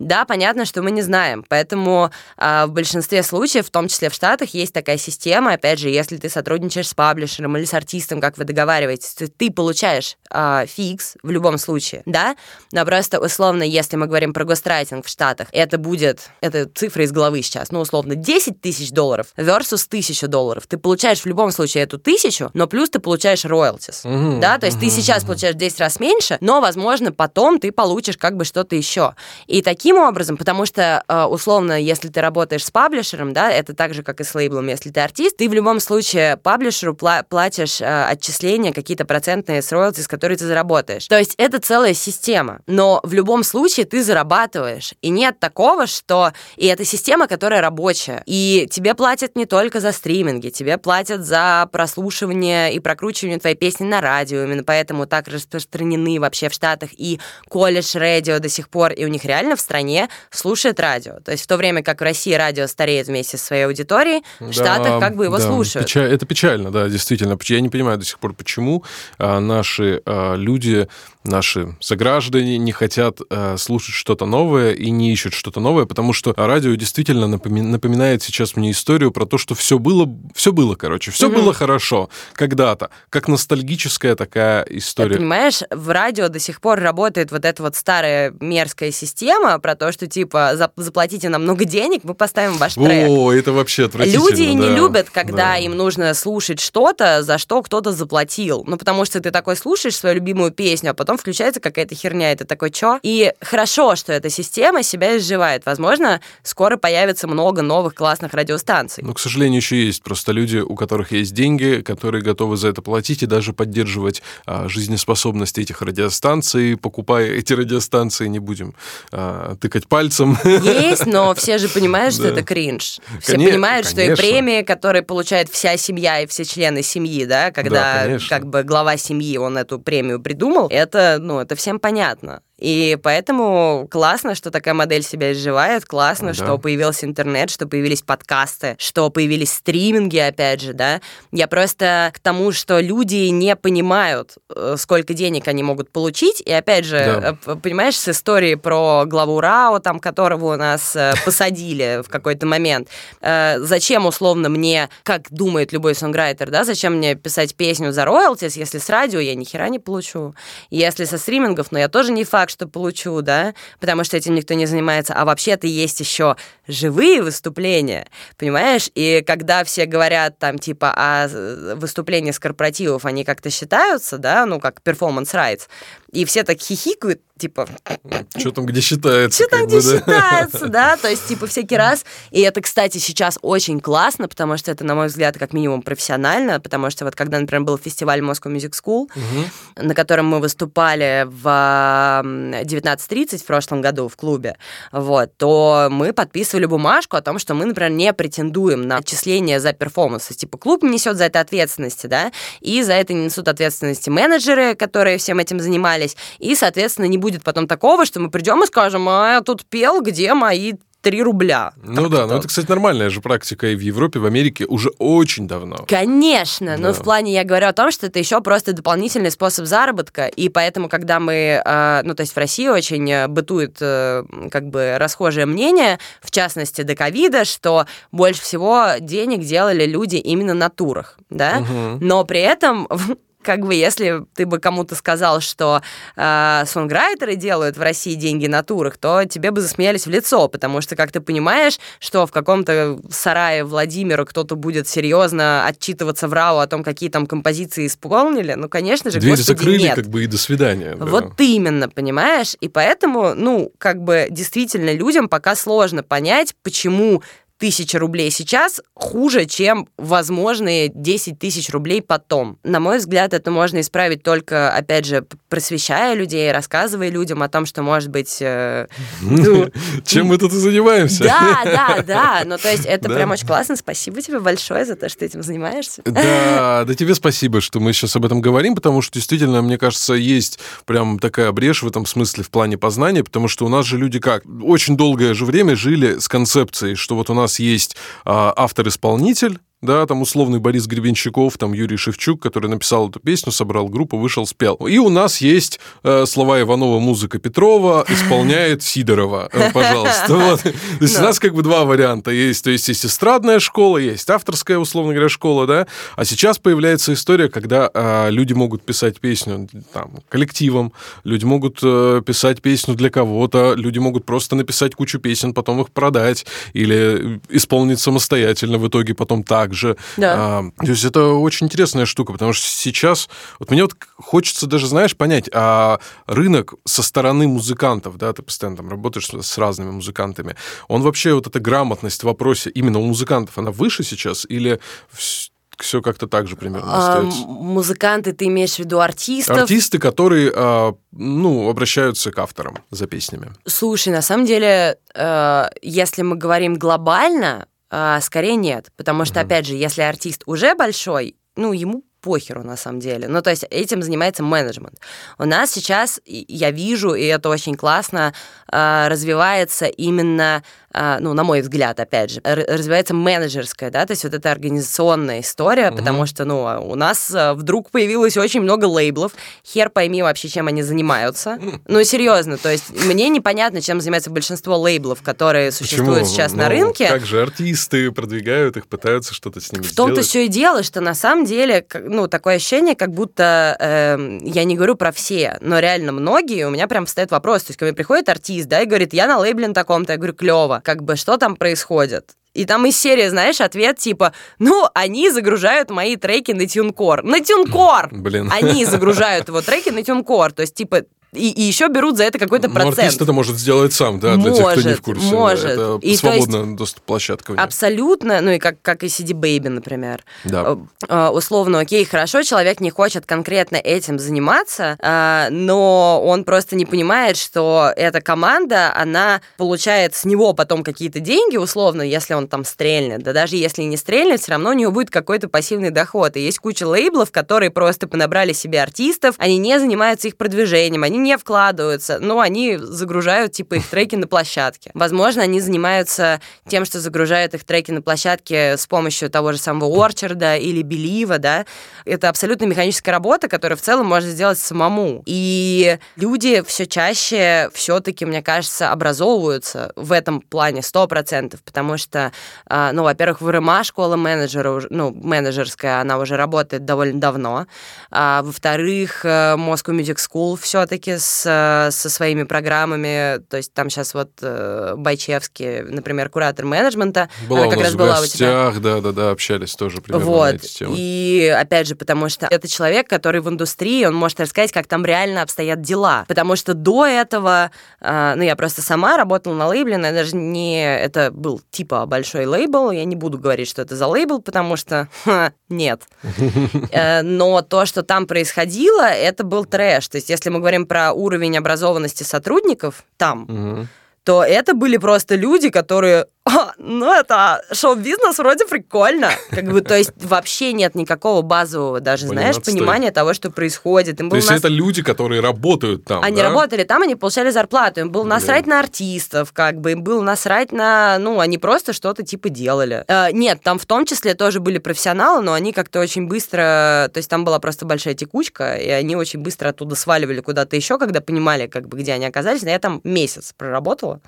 Да, понятно, что мы не знаем, поэтому э, в большинстве случаев, в том числе в Штатах, есть такая система, опять же, если ты сотрудничаешь с паблишером или с артистом, как вы договариваетесь, то ты получаешь э, фикс в любом случае, да, но просто условно, если мы говорим про гострайтинг в Штатах, это будет, это цифра из головы сейчас, ну, условно, 10 тысяч долларов versus 1000 долларов. Ты получаешь в любом случае эту тысячу, но плюс ты получаешь роялтис, угу, да, то есть угу, ты сейчас получаешь 10 раз меньше, но, возможно, потом ты получишь как бы что-то еще. И такие Каким образом? Потому что, э, условно, если ты работаешь с паблишером, да, это так же, как и с лейблом, если ты артист, ты в любом случае паблишеру пла- платишь э, отчисления, какие-то процентные с роялти, с которыми ты заработаешь. То есть это целая система. Но в любом случае ты зарабатываешь. И нет такого, что... И это система, которая рабочая. И тебе платят не только за стриминги, тебе платят за прослушивание и прокручивание твоей песни на радио. Именно поэтому так распространены вообще в Штатах и колледж радио до сих пор, и у них реально в стране стране слушает радио. То есть в то время как в России радио стареет вместе со своей аудиторией, в да, Штатах как бы его да, слушают. Печаль, это печально, да, действительно. Я не понимаю до сих пор, почему а, наши а, люди наши сограждане не хотят э, слушать что-то новое и не ищут что-то новое, потому что радио действительно напоми- напоминает сейчас мне историю про то, что все было, все было, короче, все mm-hmm. было хорошо когда-то, как ностальгическая такая история. Ты понимаешь, в радио до сих пор работает вот эта вот старая мерзкая система про то, что типа заплатите нам много денег, мы поставим ваш трек. О, это вообще отвратительно. Люди да. не любят, когда да. им нужно слушать что-то, за что кто-то заплатил. Ну, потому что ты такой слушаешь свою любимую песню, а потом потом включается какая-то херня, это такой, чё? И хорошо, что эта система себя изживает. Возможно, скоро появится много новых классных радиостанций. Ну, к сожалению, еще есть просто люди, у которых есть деньги, которые готовы за это платить и даже поддерживать а, жизнеспособность этих радиостанций, покупая эти радиостанции, не будем а, тыкать пальцем. Есть, но все же понимают, что это кринж. Все понимают, что и премии, которые получает вся семья и все члены семьи, да, когда как бы глава семьи, он эту премию придумал, это это, ну, это всем понятно. И поэтому классно, что такая модель себя изживает, классно, да. что появился интернет, что появились подкасты, что появились стриминги, опять же, да. Я просто к тому, что люди не понимают, э, сколько денег они могут получить, и опять же, да. Э, понимаешь, с историей про главу РАО, там, которого у нас э, посадили в какой-то момент, зачем условно мне, как думает любой сонграйтер, да, зачем мне писать песню за роялтис, если с радио я ни хера не получу, если со стримингов, но я тоже не факт, что получу, да, потому что этим никто не занимается, а вообще-то есть еще живые выступления, понимаешь? И когда все говорят там типа о а, выступлении с корпоративов, они как-то считаются, да, ну как performance rights, и все так хихикают, типа... Что там, где считается? Что там, где да? считается, да? То есть, типа, всякий раз. И это, кстати, сейчас очень классно, потому что это, на мой взгляд, как минимум профессионально, потому что вот когда, например, был фестиваль Moscow Music School, угу. на котором мы выступали в 19.30 в прошлом году в клубе, вот, то мы подписывали бумажку о том, что мы, например, не претендуем на отчисление за перформанс. Типа, клуб несет за это ответственности, да, и за это несут ответственности менеджеры, которые всем этим занимались, занимались. И, соответственно, не будет потом такого, что мы придем и скажем, а я тут пел, где мои 3 рубля. Ну да, но это, кстати, нормальная же практика и в Европе, в Америке уже очень давно. Конечно, но в плане я говорю о том, что это еще просто дополнительный способ заработка, и поэтому, когда мы, э, ну то есть в России очень э, бытует э, как бы расхожее мнение, в частности до ковида, что больше всего денег делали люди именно на турах, да, угу. но при этом как бы если ты бы кому-то сказал, что э, сонграйтеры делают в России деньги на турах, то тебе бы засмеялись в лицо, потому что, как ты понимаешь, что в каком-то сарае Владимира кто-то будет серьезно отчитываться в РАО о том, какие там композиции исполнили, ну, конечно же, Дверь господи, закрыли, нет. как бы, и до свидания. Да. Вот именно, понимаешь? И поэтому, ну, как бы действительно людям пока сложно понять, почему тысяча рублей сейчас хуже, чем возможные 10 тысяч рублей потом. На мой взгляд, это можно исправить только, опять же, просвещая людей, рассказывая людям о том, что, может быть... Э, ну, <laughs> чем мы тут и занимаемся. Да, да, да. Ну, то есть это прям очень классно. Спасибо тебе большое за то, что этим занимаешься. Да, да тебе спасибо, что мы сейчас об этом говорим, потому что действительно, мне кажется, есть прям такая брешь в этом смысле в плане познания, потому что у нас же люди как? Очень долгое же время жили с концепцией, что вот у нас есть а, автор-исполнитель, да, там условный Борис Гребенщиков, там Юрий Шевчук, который написал эту песню, собрал группу, вышел, спел. И у нас есть э, слова Иванова, музыка Петрова, исполняет Сидорова, э, пожалуйста. Вот. <laughs> То есть у нас как бы два варианта есть. То есть есть эстрадная школа, есть авторская, условно говоря, школа, да, а сейчас появляется история, когда э, люди могут писать песню там, коллективом, люди могут э, писать песню для кого-то, люди могут просто написать кучу песен, потом их продать или исполнить самостоятельно в итоге потом так также. Да. А, то есть это очень интересная штука, потому что сейчас, вот мне вот хочется даже, знаешь, понять, а рынок со стороны музыкантов, да, ты постоянно там работаешь с разными музыкантами, он вообще вот эта грамотность в вопросе именно у музыкантов, она выше сейчас или все как-то так же примерно а, остается. Музыканты, ты имеешь в виду артистов? Артисты, которые, а, ну, обращаются к авторам за песнями. Слушай, на самом деле, э, если мы говорим глобально, а, скорее нет, потому что, mm-hmm. опять же, если артист уже большой, ну, ему похеру на самом деле. Ну, то есть этим занимается менеджмент. У нас сейчас, я вижу, и это очень классно, а, развивается именно ну, на мой взгляд, опять же, развивается менеджерская, да, то есть вот эта организационная история, угу. потому что, ну, у нас а, вдруг появилось очень много лейблов, хер пойми вообще, чем они занимаются. <laughs> Ну, серьезно, то есть мне непонятно, чем занимается большинство лейблов, которые существуют Почему? сейчас ну, на рынке. Как же артисты продвигают их, пытаются что-то с ними В том-то все и дело, что на самом деле, ну, такое ощущение, как будто, э, я не говорю про все, но реально многие, у меня прям встает вопрос, то есть ко мне приходит артист, да, и говорит, я на лейбле на таком-то, я говорю, клево, как бы что там происходит. И там из серии, знаешь, ответ типа, ну, они загружают мои треки на TuneCore. На TuneCore! Блин. Они загружают его треки на TuneCore. То есть, типа, и, и еще берут за это какой-то ну, процент. артист это может сделать сам, да, для может, тех, кто не в курсе. Может. Это и свободная есть, доступ площадка. Абсолютно, ну и как, как и CD Baby, например. Да. Э, условно, окей, хорошо, человек не хочет конкретно этим заниматься, э, но он просто не понимает, что эта команда, она получает с него потом какие-то деньги, условно, если он там стрельнет. Да даже если не стрельнет, все равно у него будет какой-то пассивный доход. И есть куча лейблов, которые просто понабрали себе артистов, они не занимаются их продвижением, они не вкладываются, но они загружают, типа, их треки на площадке. Возможно, они занимаются тем, что загружают их треки на площадке с помощью того же самого Орчарда или Белива, да. Это абсолютно механическая работа, которую в целом можно сделать самому. И люди все чаще все-таки, мне кажется, образовываются в этом плане 100%, потому что, а, ну, во-первых, в РМА школа менеджера, ну, менеджерская, она уже работает довольно давно. А, во-вторых, э, Moscow Music School все-таки рынке с, э, со своими программами. То есть там сейчас вот э, Байчевский, например, куратор менеджмента. Была она как раз была у тебя. Да, да, да, общались тоже примерно вот. на эти темы. И опять же, потому что это человек, который в индустрии, он может рассказать, как там реально обстоят дела. Потому что до этого, э, ну, я просто сама работала на лейбле, но я даже не... Это был типа большой лейбл, я не буду говорить, что это за лейбл, потому что ха, нет. <laughs> Но то, что там происходило, это был трэш. То есть если мы говорим про про уровень образованности сотрудников там, угу. то это были просто люди, которые О, <laughs> ну это шоу-бизнес вроде прикольно. Как бы, то есть вообще нет никакого базового даже, Блин, знаешь, отстой. понимания того, что происходит. Им То был есть нас- это люди, которые работают там, Они да? работали там, они получали зарплату. Им было Блин. насрать на артистов, как бы, им было насрать на... Ну, они просто что-то типа делали. Э, нет, там в том числе тоже были профессионалы, но они как-то очень быстро... То есть там была просто большая текучка, и они очень быстро оттуда сваливали куда-то еще, когда понимали, как бы, где они оказались. Но я там месяц проработала.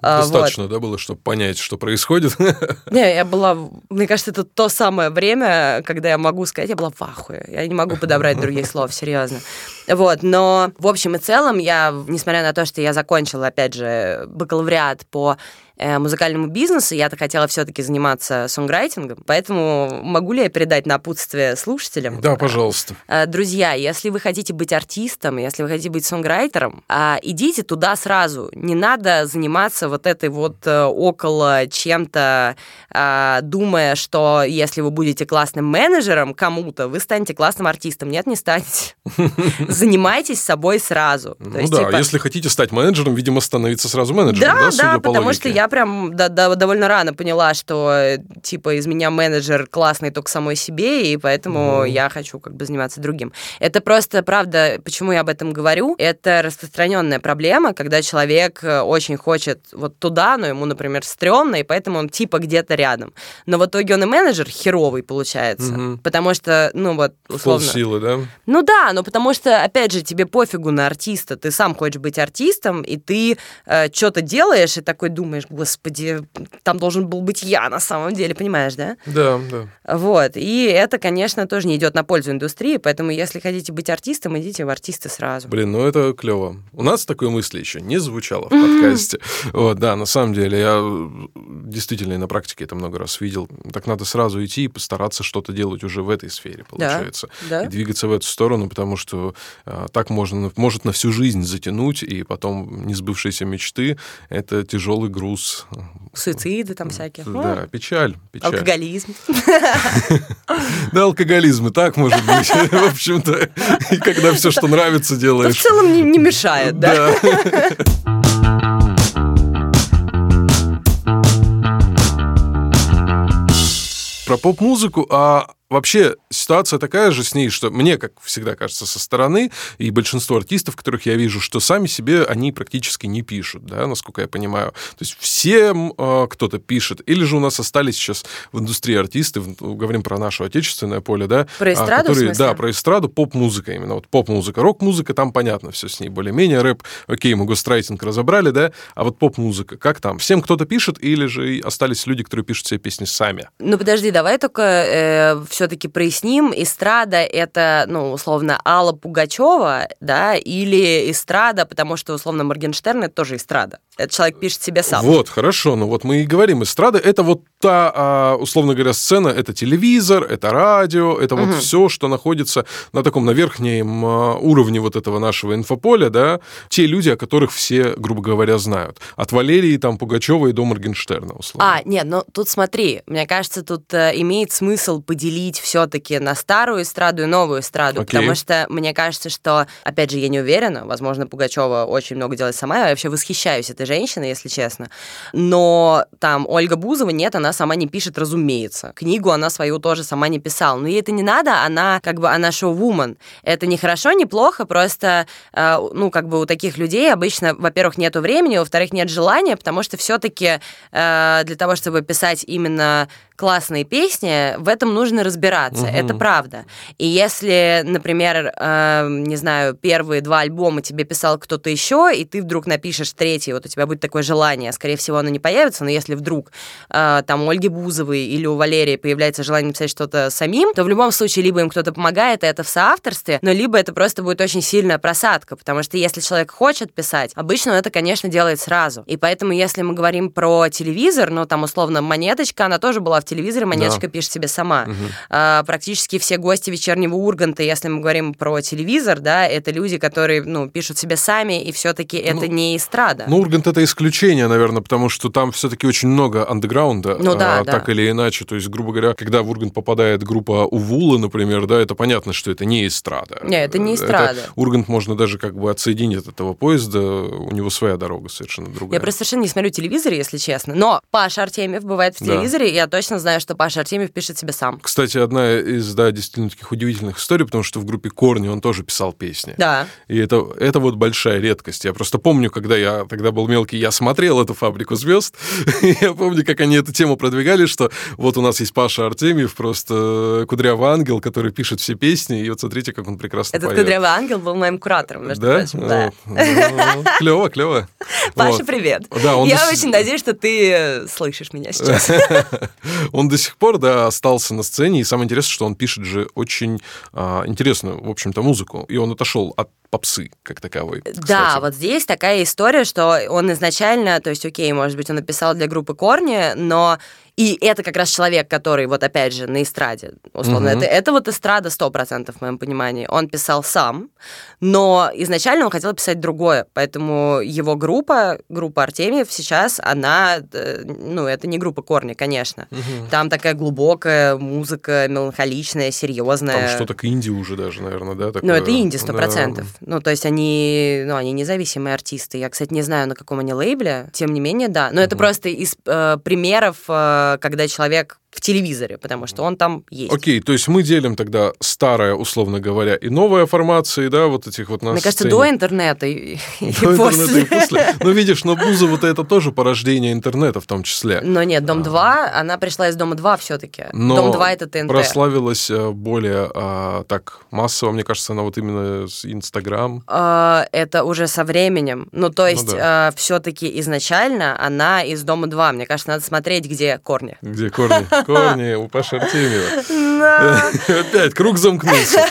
А, вот. Достаточно, да, было, чтобы понять, что происходит. <laughs> Не, я была... Мне кажется, это то самое время, когда я могу сказать, я была в ахуе. Я не могу подобрать других <laughs> слов, серьезно. Вот, но в общем и целом я, несмотря на то, что я закончила, опять же, бакалавриат по музыкальному бизнесу, я-то хотела все-таки заниматься сонграйтингом, поэтому могу ли я передать напутствие слушателям? Да, пожалуйста. Э, Друзья, если вы хотите быть артистом, если вы хотите быть сонграйтером, а, идите туда сразу. Не надо заниматься вот этой вот э, около чем-то, а, думая, что если вы будете классным менеджером кому-то, вы станете классным артистом. Нет, не станете. <laughs> Занимайтесь собой сразу. Ну да, типа, если хотите стать менеджером, видимо, становиться сразу менеджером, да, да, потому что я прям да- да- довольно рано поняла, что э, типа из меня менеджер классный только самой себе, и поэтому Мгм. я хочу как бы заниматься другим. Это просто, правда, почему я об этом говорю, это распространенная проблема, когда человек э, очень хочет вот туда, но ему, например, стрёмно, и поэтому он типа где-то рядом. Но в итоге он и менеджер херовый получается, Мгм. потому что, ну вот, условно... Полсилы, да? Ну да, но потому что, опять же, тебе пофигу на артиста, ты сам хочешь быть артистом, и ты что-то делаешь, и такой думаешь, господи, там должен был быть я на самом деле, понимаешь, да? Да, да. Вот, и это, конечно, тоже не идет на пользу индустрии, поэтому если хотите быть артистом, идите в артисты сразу. Блин, ну это клево. У нас такой мысли еще не звучало в подкасте. Вот, да, на самом деле, я э, действительно и на практике это много раз видел. Так надо сразу идти и постараться что-то делать уже в этой сфере, получается. Да? И двигаться в эту сторону, потому что э, так можно, может на всю жизнь затянуть, и потом несбывшиеся мечты — это тяжелый груз. Суициды там всякие. Ну, Да, печаль, печаль. Алкоголизм. <laughs> Да, алкоголизм и так может быть, <laughs> в общем-то. И когда все, что нравится, Это в делаешь. целом не мешает, да? <laughs> Про поп-музыку, а вообще ситуация такая же с ней, что мне, как всегда кажется, со стороны, и большинство артистов, которых я вижу, что сами себе они практически не пишут, да, насколько я понимаю. То есть всем э, кто-то пишет, или же у нас остались сейчас в индустрии артисты, в- говорим про наше отечественное поле, да, Про а, эстраду, в которые, да, про эстраду, поп-музыка именно, вот поп-музыка, рок-музыка, там понятно все с ней более-менее, рэп, окей, мы гострайтинг разобрали, да, а вот поп-музыка, как там? Всем кто-то пишет, или же остались люди, которые пишут себе песни сами? Ну подожди, давай только все-таки проясним. Эстрада это, ну, условно, Алла Пугачева, да, или эстрада, потому что, условно, Моргенштерн это тоже эстрада. Этот человек пишет себе сам. Вот, хорошо, ну вот мы и говорим, эстрада — это вот та, а, условно говоря, сцена, это телевизор, это радио, это вот все, что находится на таком, на верхнем а, уровне вот этого нашего инфополя, да, те люди, о которых все, грубо говоря, знают. От Валерии, там, Пугачева и до Моргенштерна, условно. А, нет, ну тут смотри, мне кажется, тут э, имеет смысл поделить все-таки на старую эстраду и новую эстраду, Окей. потому что мне кажется, что, опять же, я не уверена, возможно, Пугачева очень много делает сама, я вообще восхищаюсь этой женщиной, если честно, но там Ольга Бузова, нет, она сама не пишет, разумеется. Книгу она свою тоже сама не писала, но ей это не надо, она как бы, она шоу-вумен. Это не хорошо, не плохо, просто, э, ну, как бы у таких людей обычно, во-первых, нету времени, во-вторых, нет желания, потому что все-таки для того, чтобы писать именно классные песни, в этом нужно разбираться. Мгм. Это правда. И если, например, э, не знаю, первые два альбома тебе писал кто-то еще, и ты вдруг напишешь третий, вот у тебя будет такое желание, скорее всего, оно не появится, но если вдруг э, там у Ольги Бузовой или у Валерии появляется желание написать что-то самим, то в любом случае либо им кто-то помогает, и это в соавторстве, но либо это просто будет очень сильная просадка, потому что если человек хочет писать, обычно он это, конечно, делает сразу. И поэтому, если мы говорим про телевизор, ну, там, условно, монеточка, она тоже была в телевизоре, Монеточка да. пишет себе сама. Угу. А, практически все гости вечернего Урганта, если мы говорим про телевизор, да, это люди, которые, ну, пишут себе сами, и все-таки это ну, не эстрада. Ну, Ургант это исключение, наверное, потому что там все-таки очень много андеграунда, ну, да, а, да. так или иначе. То есть, грубо говоря, когда в Ургант попадает группа Увула, например, да, это понятно, что это не эстрада. Не, это не эстрада. Это Ургант можно даже как бы отсоединить от этого поезда, у него своя дорога совершенно другая. Я просто совершенно не смотрю телевизор, если честно, но Паша Артемьев бывает в телевизоре, да. и я точно знаю, что Паша Артемьев пишет себе сам. Кстати, одна из, да, действительно таких удивительных историй, потому что в группе Корни он тоже писал песни. Да. И это, это вот большая редкость. Я просто помню, когда я тогда был мелкий, я смотрел эту «Фабрику звезд», <laughs> я помню, как они эту тему продвигали, что вот у нас есть Паша Артемьев, просто кудрявый ангел, который пишет все песни, и вот смотрите, как он прекрасно Этот поет. кудрявый ангел был моим куратором, между да? прочим. Да? Ну, клево, клево. <laughs> Паша, привет. Да, он я до... очень надеюсь, что ты э, слышишь меня сейчас. <laughs> он до сих пор, да, остался на сцене, и самое интересное, что он пишет же очень а, интересную, в общем-то, музыку, и он отошел от попсы как таковой. Кстати. Да, вот здесь такая история, что он изначально, то есть, окей, может быть, он написал для группы Корни, но и это как раз человек, который, вот опять же, на эстраде, условно, угу. это, это вот эстрада 100% в моем понимании. Он писал сам, но изначально он хотел писать другое, поэтому его группа, группа Артемьев сейчас, она, э, ну, это не группа Корни, конечно. Угу. Там такая глубокая музыка, меланхоличная, серьезная. Там что-то к инди уже даже, наверное, да? Такое... Ну, это инди 100%. Да. Ну, то есть они, ну, они независимые артисты. Я, кстати, не знаю, на каком они лейбле, тем не менее, да. Но угу. это просто из э, примеров э, когда человек в телевизоре, потому что он там есть. Окей, то есть мы делим тогда старое, условно говоря, и новая формации, да, вот этих вот на Мне кажется, до интернета и, <laughs> до и интернета после. И после. Ну, видишь, но Бузова-то это тоже порождение интернета в том числе. Но нет, Дом-2, а. она пришла из Дома-2 все-таки. Дом-2 это ТНТ. прославилась э, более а, так массово, мне кажется, она вот именно с Инстаграм. А, это уже со временем. Ну, то есть, ну, да. а, все-таки изначально она из Дома-2. Мне кажется, надо смотреть, где корни. Где корни. <laughs> корни у Паши Артемьева. <laughs> Опять круг замкнулся.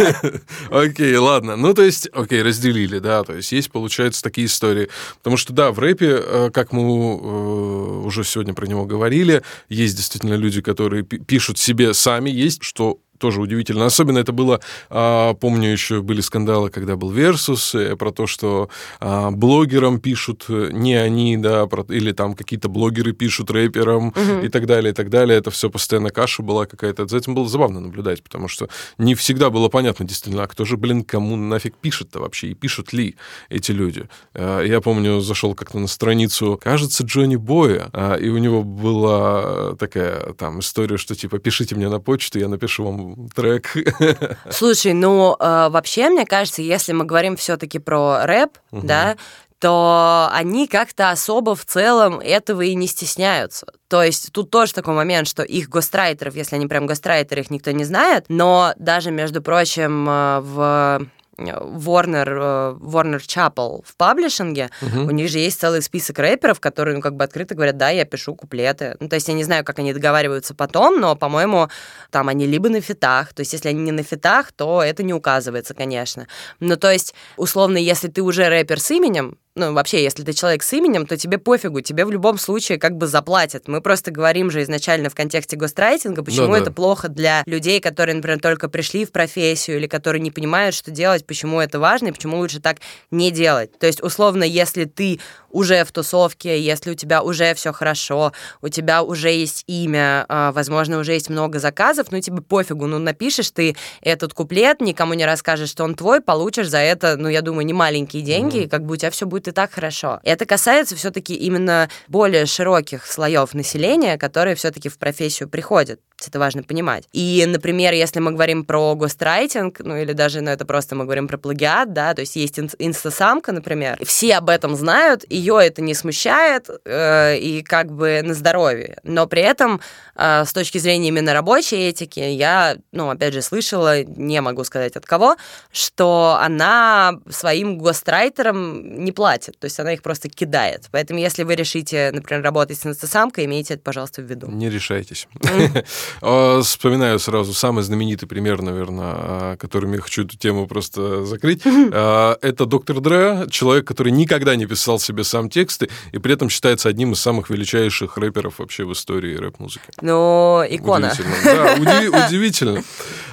<laughs> Окей, ладно. Ну, то есть, окей, разделили, да, то есть есть, получается, такие истории. Потому что, да, в рэпе, э, как мы э, уже сегодня про него говорили, есть действительно люди, которые пишут себе сами, есть, что тоже удивительно. Особенно это было, а, помню, еще были скандалы, когда был Версус, э, про то, что а, блогерам пишут э, не они, да, или там какие-то блогеры пишут рэперам угу. и так далее, и так далее. Это все постоянно каша была какая-то. За этим было забавно наблюдать, потому что не всегда было понятно действительно, а кто же, блин, кому нафиг пишет-то вообще, и пишут ли эти люди. А, я помню, зашел как-то на страницу, кажется, Джонни Боя, и у него была такая там история, что типа, пишите мне на почту, я напишу вам трек. <laughs> Слушай, ну э, вообще, мне кажется, если мы говорим все-таки про рэп, угу. да, то они как-то особо в целом этого и не стесняются. То есть тут тоже такой момент, что их гострайтеров, если они прям гострайтеры, их никто не знает, но даже, между прочим, э, в Warner, э, Warner Chapel в паблишинге, угу. у них же есть целый список рэперов, которые, ну, как бы открыто говорят, да, я пишу куплеты. Ну, то есть я не знаю, как они договариваются потом, но, по-моему, там они либо на фитах, то есть если они не на фитах, то это не указывается, конечно. Ну, то есть, условно, если ты уже рэпер с именем, ну, вообще, если ты человек с именем, то тебе пофигу, тебе в любом случае как бы заплатят. Мы просто говорим же изначально в контексте гострайтинга, почему да, это плохо для людей, которые, например, только пришли в профессию или которые не понимают, что делать, почему это важно и почему лучше так не делать. То есть, условно, если ты уже в тусовке, если у тебя уже все хорошо, у тебя уже есть имя, а, возможно, уже есть много заказов, ну, тебе пофигу, ну, напишешь ты этот куплет, никому не расскажешь, что он твой, получишь за это, ну, я думаю, не маленькие деньги, mm-hmm. и как бы у тебя все будет и так хорошо. И это касается все-таки именно более широких слоев населения, которые все-таки в профессию приходят. Это важно понимать. И, например, если мы говорим про гострайтинг, ну или даже, ну это просто мы говорим про плагиат, да, то есть есть инстасамка, например, все об этом знают, ее это не смущает, э, и как бы на здоровье. Но при этом э, с точки зрения именно рабочей этики, я, ну, опять же, слышала, не могу сказать от кого, что она своим гострайтерам не платит, то есть она их просто кидает. Поэтому если вы решите, например, работать с инстасамкой, имейте это, пожалуйста, в виду. Не решайтесь. <laughs> А, вспоминаю сразу самый знаменитый пример, наверное, которым я хочу эту тему просто закрыть. А, это доктор Дре, человек, который никогда не писал себе сам тексты, и при этом считается одним из самых величайших рэперов вообще в истории рэп-музыки. Ну, икона. Удивительно. Да, <laughs> удивительно.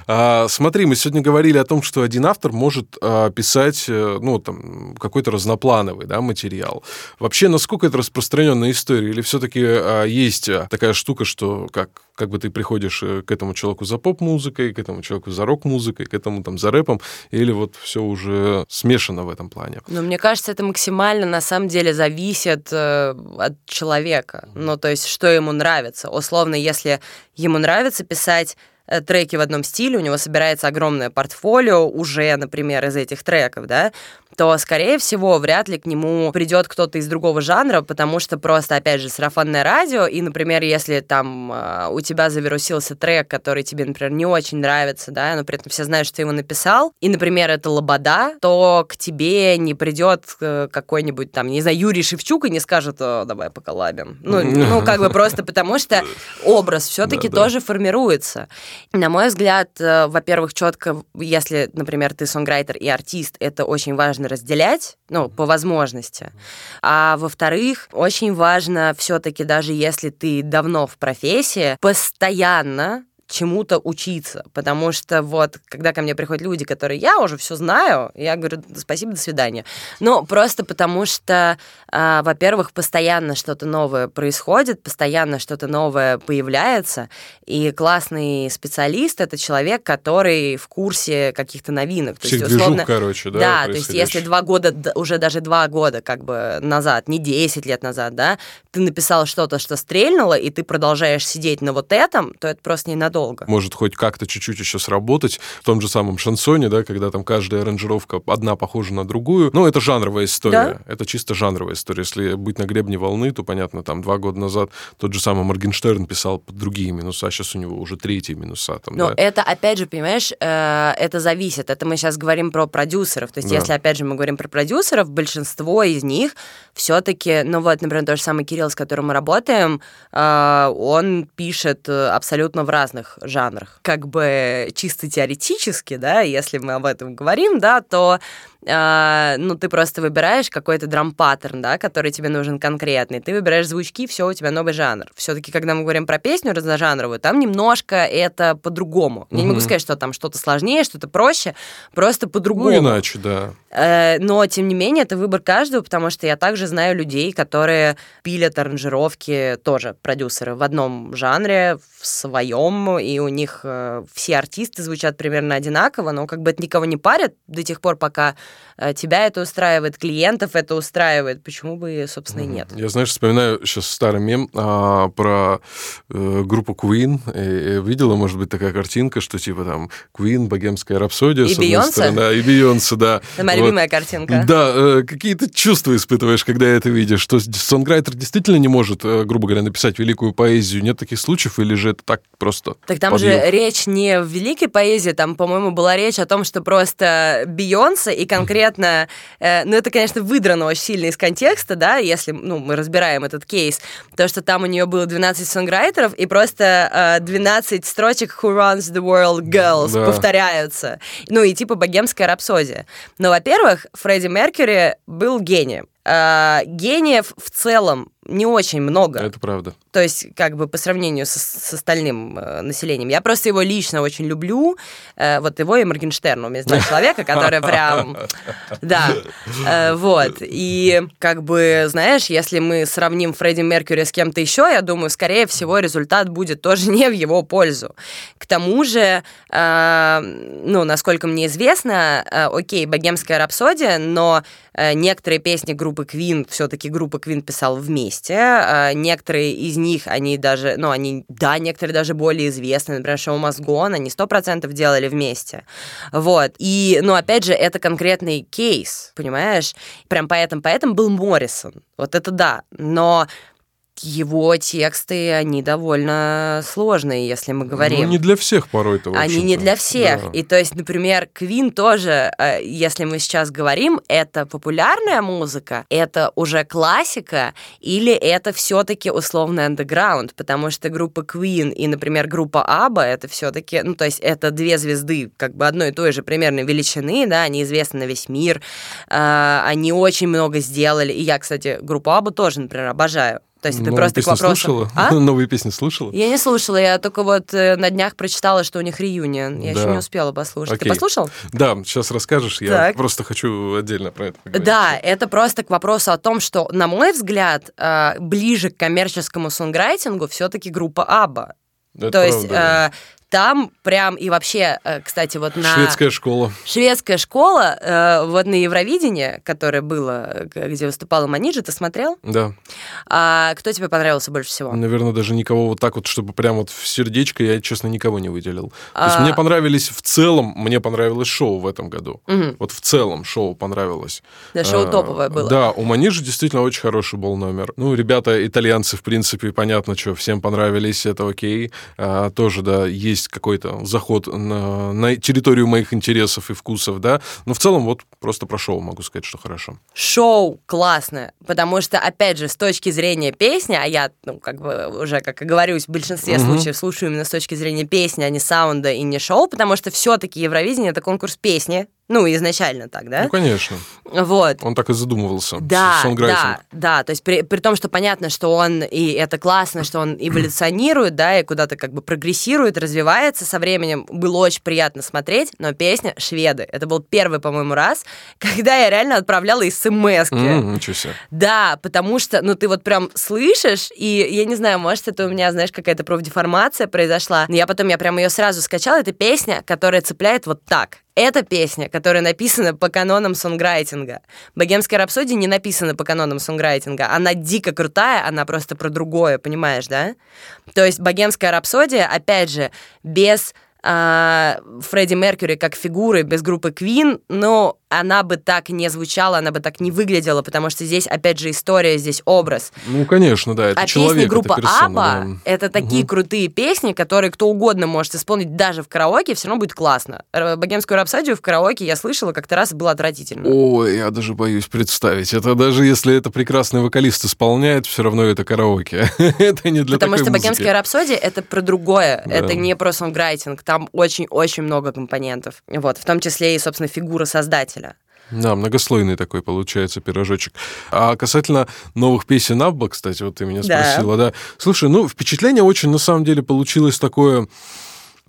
А, смотри, мы сегодня говорили о том, что один автор может а, писать, э, ну, там, какой-то разноплановый, да, материал. Вообще, насколько это распространенная история? Или все-таки а, есть такая штука, что как, как бы ты приходишь э, к этому человеку за поп-музыкой, к этому человеку за рок-музыкой, к этому там за рэпом, или вот все уже смешано в этом плане? Ну, мне кажется, это максимально на самом деле зависит э, от человека. Ну, то есть, что ему нравится. Условно, если ему нравится писать Э, треки в одном стиле, у него собирается огромное портфолио уже, например, из этих треков, да, то, скорее всего, вряд ли к нему придет кто-то из другого жанра, потому что просто, опять же, сарафанное радио, и, например, если там а, у тебя завирусился трек, который тебе, например, не очень нравится, да, но при этом все знают, что ты его написал, и, например, это лобода, то к тебе не придет э, какой-нибудь там, не знаю, Юрий Шевчук и не скажет, давай поколабим. Ну, <laughs> ну, как бы просто потому что образ все-таки тоже формируется. На мой взгляд, э, во-первых, четко, если, например, ты сонграйтер и артист, это очень важно важно разделять, ну, по возможности. А во-вторых, очень важно все-таки, даже если ты давно в профессии, постоянно чему-то учиться, потому что вот, когда ко мне приходят люди, которые я уже все знаю, я говорю, спасибо, до свидания. Ну, просто потому что, э, во-первых, постоянно что-то новое происходит, постоянно что-то новое появляется, и классный специалист — это человек, который в курсе каких-то новинок. То есть, условно, короче, да? Да, то есть если два года, уже даже два года как бы назад, не 10 лет назад, да, ты написал что-то, что стрельнуло, и ты продолжаешь сидеть на вот этом, то это просто ненадолго долго. Может хоть как-то чуть-чуть еще сработать в том же самом шансоне, да, когда там каждая аранжировка одна похожа на другую. Ну, это жанровая история. Да? Это чисто жанровая история. Если быть на гребне волны, то, понятно, там два года назад тот же самый Моргенштерн писал под другие минуса, а сейчас у него уже третьи минуса. Там, Но да? это, опять же, понимаешь, э, это зависит. Это мы сейчас говорим про продюсеров. То есть, да. если, опять же, мы говорим про продюсеров, большинство из них все-таки, ну вот, например, тот же самый Кирилл, с которым мы работаем, э, он пишет абсолютно в разных жанрах. Как бы чисто теоретически, да, если мы об этом говорим, да, то э, ну, ты просто выбираешь какой-то драм-паттерн, да, который тебе нужен конкретный. Ты выбираешь звучки, все, у тебя новый жанр. Все-таки, когда мы говорим про песню разножанровую, там немножко это по-другому. Угу. Я не могу сказать, что там что-то сложнее, что-то проще, просто по-другому. Ну, иначе, да. Э, но, тем не менее, это выбор каждого, потому что я также знаю людей, которые пилят аранжировки, тоже продюсеры, в одном жанре, в своем, и у них э, все артисты звучат примерно одинаково, но как бы это никого не парит до тех пор, пока тебя это устраивает, клиентов это устраивает, почему бы, собственно, и нет. Я, знаешь, вспоминаю сейчас старый мем а, про э, группу Queen. И, и видела, может быть, такая картинка, что типа там Queen, богемская рапсодия, и с стороны, да, и Бейонсе, да. Это моя вот. любимая картинка. Да, э, какие-то чувства испытываешь, когда это видишь, что сонграйтер действительно не может, э, грубо говоря, написать великую поэзию. Нет таких случаев, или же это так просто? Так там подъем? же речь не в великой поэзии, там, по-моему, была речь о том, что просто Бейонсе и конкретно, э, ну это, конечно, выдрано очень сильно из контекста, да, если, ну, мы разбираем этот кейс, то, что там у нее было 12 сонграйтеров и просто э, 12 строчек Who Runs the World Girls да. повторяются. Ну и типа богемская рапсодия. Но, во-первых, Фредди Меркьюри был гением. Э, гениев в целом не очень много. Это правда. То есть, как бы по сравнению с, с остальным э, населением. Я просто его лично очень люблю. Э, вот его и Моргенштерна. У меня два человека, которые прям... <laughs> Да. Э, вот. И, как бы, знаешь, если мы сравним Фредди Меркьюри с кем-то еще, я думаю, скорее всего, результат будет тоже <laughs> не в его пользу. К тому же, э, ну, насколько мне известно, э, окей, богемская рапсодия, но э, некоторые песни группы Queen все-таки группа Queen писала вместе вместе. А, некоторые из них, они даже, ну, они, да, некоторые даже более известны. Например, Шоу Мазгон, они сто процентов делали вместе. Вот. И, ну, опять же, это конкретный кейс, понимаешь? Прям поэтому, поэтому был Моррисон. Вот это да. Но его тексты, они довольно сложные, если мы говорим. Ну, не для всех порой это, Они не для всех. Да. И то есть, например, Квин тоже, э, если мы сейчас говорим, это популярная музыка, это уже классика, или это все-таки условный андеграунд, потому что группа Queen и, например, группа Аба, это все-таки, ну, то есть это две звезды как бы одной и той же примерной величины, да, они известны на весь мир, э, они очень много сделали, и я, кстати, группу Аба тоже, например, обожаю. То есть это Новые просто к вопросу... слушала? А? <laughs> Новые песни слушала? Я не слушала, я только вот э, на днях прочитала, что у них реюнион. Я да. еще не успела послушать. Окей. Ты послушал? Да, сейчас расскажешь, я так. просто хочу отдельно про это поговорить. Да, это просто к вопросу о том, что, на мой взгляд, э, ближе к коммерческому сонграйтингу все-таки группа Аба. Это То правда, есть. Э, там прям и вообще, э, кстати, вот на... Шведская школа. Шведская школа, э, вот на Евровидении, которое было, где выступала Маниджи, ты смотрел? Да. А кто тебе понравился больше всего? Наверное, даже никого вот так вот, чтобы прям вот в сердечко я, честно, никого не выделил. То есть а... мне понравились в целом, мне понравилось шоу в этом году. Угу. Вот в целом шоу понравилось. Да, шоу а, топовое было. Да, у Манижи действительно очень хороший был номер. Ну, ребята, итальянцы, в принципе, понятно, что всем понравились, это окей. А, тоже, да, есть есть какой-то заход на, на территорию моих интересов и вкусов, да, но в целом вот просто про шоу могу сказать, что хорошо. Шоу классное, потому что, опять же, с точки зрения песни, а я, ну, как бы уже, как и говорюсь, в большинстве угу. случаев слушаю именно с точки зрения песни, а не саунда и не шоу, потому что все-таки Евровидение — это конкурс песни, ну, изначально так, да? Ну, конечно. Вот. Он так и задумывался. Да, да, да. То есть при, при том, что понятно, что он, и это классно, что он эволюционирует, да, и куда-то как бы прогрессирует, развивается со временем. Было очень приятно смотреть, но песня «Шведы». Это был первый, по-моему, раз, <laughs> когда я реально отправляла смс mm, Ничего себе. Да, потому что, ну, ты вот прям слышишь, и я не знаю, может, это у меня, знаешь, какая-то профдеформация произошла, но я потом, я прям ее сразу скачала. Это песня, которая цепляет вот так. Это песня, которая написана по канонам сонграйтинга. «Богемская рапсодия» не написана по канонам сонграйтинга. Она дико крутая, она просто про другое, понимаешь, да? То есть «Богемская рапсодия», опять же, без э, Фредди Меркьюри как фигуры, без группы Queen, но она бы так не звучала, она бы так не выглядела, потому что здесь, опять же, история, здесь образ. Ну, конечно, да, это а человек, песни группы это персона, Аба да. это такие угу. крутые песни, которые кто угодно может исполнить даже в караоке, все равно будет классно. Богемскую рапсодию в караоке я слышала как-то раз, было отвратительно. Ой, я даже боюсь представить. Это даже если это прекрасный вокалист исполняет, все равно это караоке. <laughs> это не для Потому что музыки. Богемская рапсодия это про другое, да. это не про сонграйтинг, там очень-очень много компонентов. Вот, в том числе и, собственно, фигура создателя. Да, многослойный такой получается пирожочек. А касательно новых песен Абба, кстати, вот ты меня спросила, да. да. Слушай, ну, впечатление очень, на самом деле, получилось такое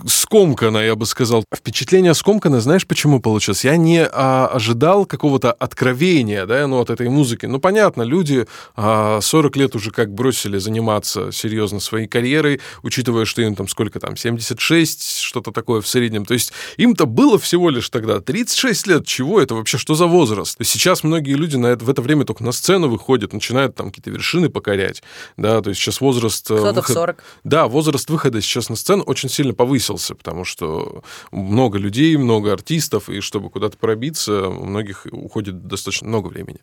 скомкано, я бы сказал. Впечатление скомкано, знаешь, почему получилось? Я не а, ожидал какого-то откровения, да, ну, от этой музыки. Ну, понятно, люди а, 40 лет уже как бросили заниматься серьезно своей карьерой, учитывая, что им там сколько там, 76, что-то такое в среднем. То есть им-то было всего лишь тогда 36 лет. Чего это вообще? Что за возраст? Сейчас многие люди на это, в это время только на сцену выходят, начинают там какие-то вершины покорять, да, то есть сейчас возраст... Э, Кто-то выход... 40. Да, возраст выхода сейчас на сцену очень сильно повысился повысился, потому что много людей, много артистов, и чтобы куда-то пробиться, у многих уходит достаточно много времени.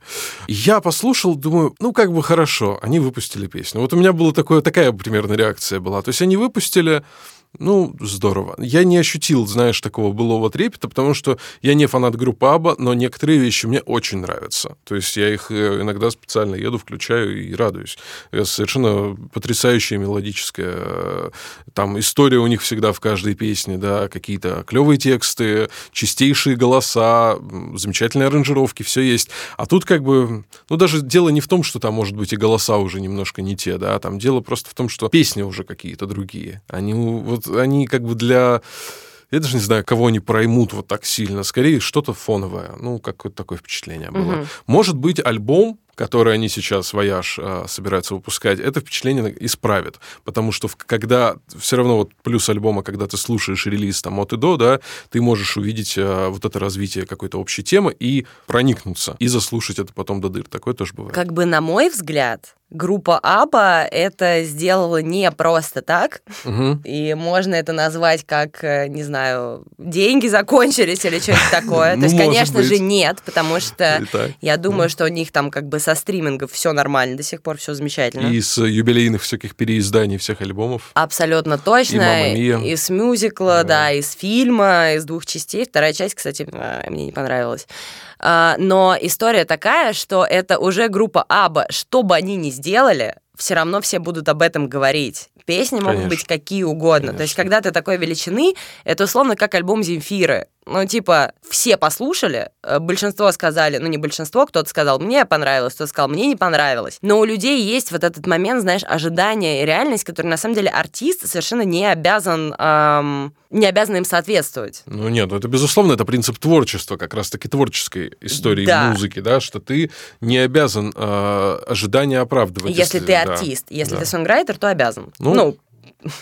Я послушал, думаю, ну, как бы хорошо, они выпустили песню. Вот у меня была такое, такая примерно реакция была. То есть они выпустили, ну, здорово. Я не ощутил, знаешь, такого былого трепета, потому что я не фанат группы Аба, но некоторые вещи мне очень нравятся. То есть я их э, иногда специально еду, включаю и радуюсь. Это совершенно потрясающая мелодическая э, там история у них всегда в каждой песне, да, какие-то клевые тексты, чистейшие голоса, замечательные аранжировки, все есть. А тут как бы, ну, даже дело не в том, что там, может быть, и голоса уже немножко не те, да, там дело просто в том, что песни уже какие-то другие. Они вот вот они как бы для... Я даже не знаю, кого они проймут вот так сильно. Скорее, что-то фоновое. Ну, какое-то такое впечатление было. Угу. Может быть, альбом, который они сейчас, «Вояж», а, собираются выпускать, это впечатление исправит. Потому что когда все равно вот плюс альбома, когда ты слушаешь релиз там от и до, да, ты можешь увидеть а, вот это развитие какой-то общей темы и проникнуться, и заслушать это потом до дыр. Такое тоже бывает. Как бы, на мой взгляд, группа Аба это сделала не просто так, угу. и можно это назвать как, э, не знаю, деньги закончились или что-то <laughs> такое. То есть, ну, конечно же, нет, потому что я думаю, что у них там как бы со стримингов все нормально, до сих пор все замечательно. И с юбилейных всяких переизданий всех альбомов. Абсолютно точно. И, с мюзикла, да, из фильма, из двух частей. Вторая часть, кстати, э, мне не понравилась. А, но история такая, что это уже группа Аба, что бы они ни сделали, все равно все будут об этом говорить. Песни Конечно. могут быть какие угодно. Конечно. То есть, когда ты такой величины, это условно как альбом Земфиры. Ну, типа, все послушали, э, большинство сказали, ну, не большинство, кто-то сказал, мне понравилось, кто-то сказал, мне не понравилось. Но у людей есть вот этот момент, знаешь, ожидания и реальность, который, на самом деле, артист совершенно не обязан, эм, не обязан им соответствовать. Ну, нет, ну, это, безусловно, это принцип творчества, как раз-таки творческой истории да. музыки, да, что ты не обязан э, ожидания оправдывать. Если, если ты артист, да, если да. ты сонграйтер, то обязан. Ну, ну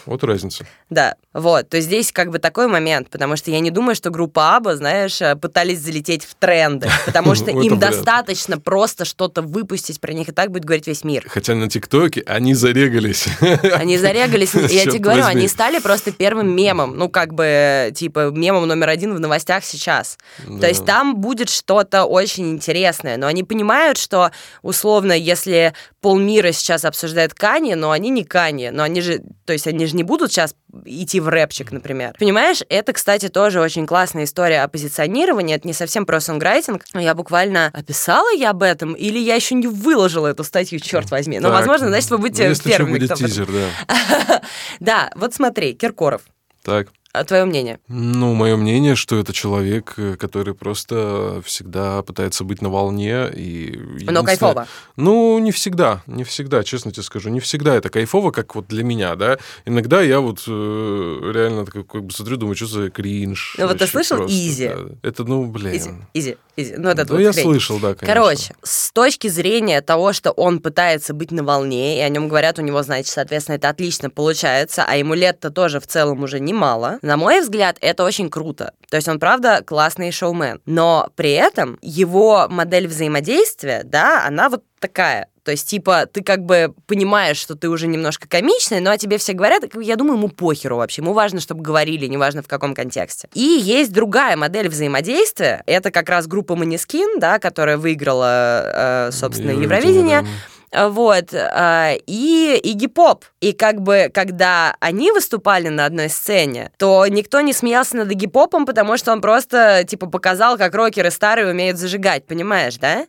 вот разница. Да, вот, то здесь как бы такой момент, потому что я не думаю, что группа Аба, знаешь, э, пытались залететь в тренды, <laughs> потому что им достаточно просто что-то выпустить, про них и так будет говорить весь мир. Хотя на ТикТоке они зарегались. <laughs> Они зарегались, я тебе говорю, они стали просто первым мемом, ну как бы, типа, мемом номер один в новостях сейчас. То есть там будет что-то очень интересное, но они понимают, что условно, если полмира сейчас обсуждает Кани, но они не Кани, но они же, то есть они же не будут сейчас идти в рэпчик, например. Понимаешь, это, кстати, тоже очень классная история о позиционировании, это не совсем про сонграйтинг. Я буквально описала я об этом, или я еще не выложила эту статью, черт возьми. Но, возможно, значит, вы будете ну, если первыми. Если будет тизер, да. <laughs> Да, вот смотри, Киркоров. Так. А твое мнение? Ну, мое мнение, что это человек, э, который просто всегда пытается быть на волне. И Но кайфово. Ну, не всегда, не всегда, честно тебе скажу. Не всегда это кайфово, как вот для меня, да. Иногда я вот э, реально как, как бы смотрю, думаю, что за кринж. Ну, вот ты слышал Изи? Да. Это, ну, блин. Изи, Изи, Ну, это ну, я хрень. слышал, да, конечно. Короче, с точки зрения того, что он пытается быть на волне, и о нем говорят, у него, значит, соответственно, это отлично получается, а ему лет-то тоже в целом уже немало, на мой взгляд, это очень круто. То есть он, правда, классный шоумен. Но при этом его модель взаимодействия, да, она вот такая. То есть, типа, ты как бы понимаешь, что ты уже немножко комичный, но о тебе все говорят, я думаю, ему похеру вообще. Ему важно, чтобы говорили, неважно в каком контексте. И есть другая модель взаимодействия. Это как раз группа Манискин, да, которая выиграла, э, собственно, Евровидение. Евровидение вот, а, и Игги Поп. И как бы, когда они выступали на одной сцене, то никто не смеялся над Игги Попом, потому что он просто, типа, показал, как рокеры старые умеют зажигать, понимаешь, да?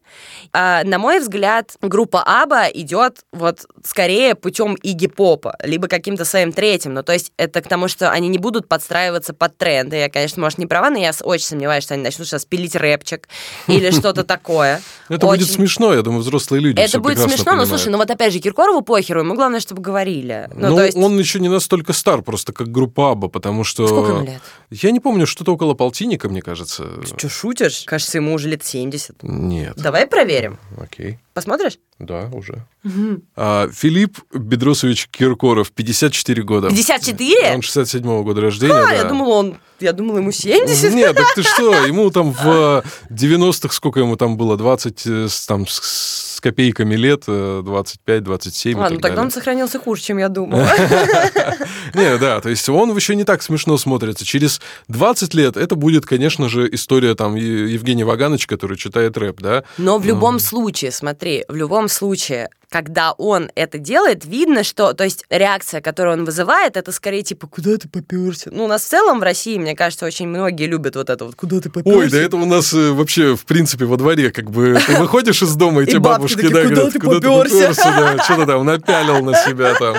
А, на мой взгляд, группа Аба идет вот скорее путем Игги Попа, либо каким-то своим третьим, ну, то есть это к тому, что они не будут подстраиваться под тренды. Я, конечно, может, не права, но я очень сомневаюсь, что они начнут сейчас пилить рэпчик или что-то <laughs> такое. Это будет смешно, я думаю, взрослые люди Это будет смешно, смешно, но слушай, ну вот опять же, Киркорову похеру, ему главное, чтобы говорили. Ну, ну есть... он еще не настолько стар, просто как группа Аба, потому что... Сколько ему лет? Я не помню, что-то около полтинника, мне кажется. Что, шутишь? Кажется, ему уже лет 70. Нет. Давай проверим. Окей. Посмотришь? Да, уже. Угу. А, Филипп Бедросович Киркоров, 54 года. 54? Он 67-го года рождения. А, да. я думал, он... Я думал, ему 70. Нет, так ты что? Ему там в 90-х, сколько ему там было? 20 э, там, с копейками лет, 25-27 А, ну тогда он сохранился хуже, чем я думала. <laughs> Не, да, то есть он еще не так смешно смотрится. Через 20 лет это будет, конечно же, история там Евгения Ваганович, который читает рэп, да? Но в любом случае, смотри, в любом случае, когда он это делает, видно, что, то есть реакция, которую он вызывает, это скорее типа, куда ты поперся? Ну, у нас в целом в России, мне кажется, очень многие любят вот это вот, куда ты поперся? Ой, да это у нас э, вообще, в принципе, во дворе, как бы, ты выходишь из дома, и тебе бабушки, да, говорят, куда ты поперся, да, что-то там напялил на себя там,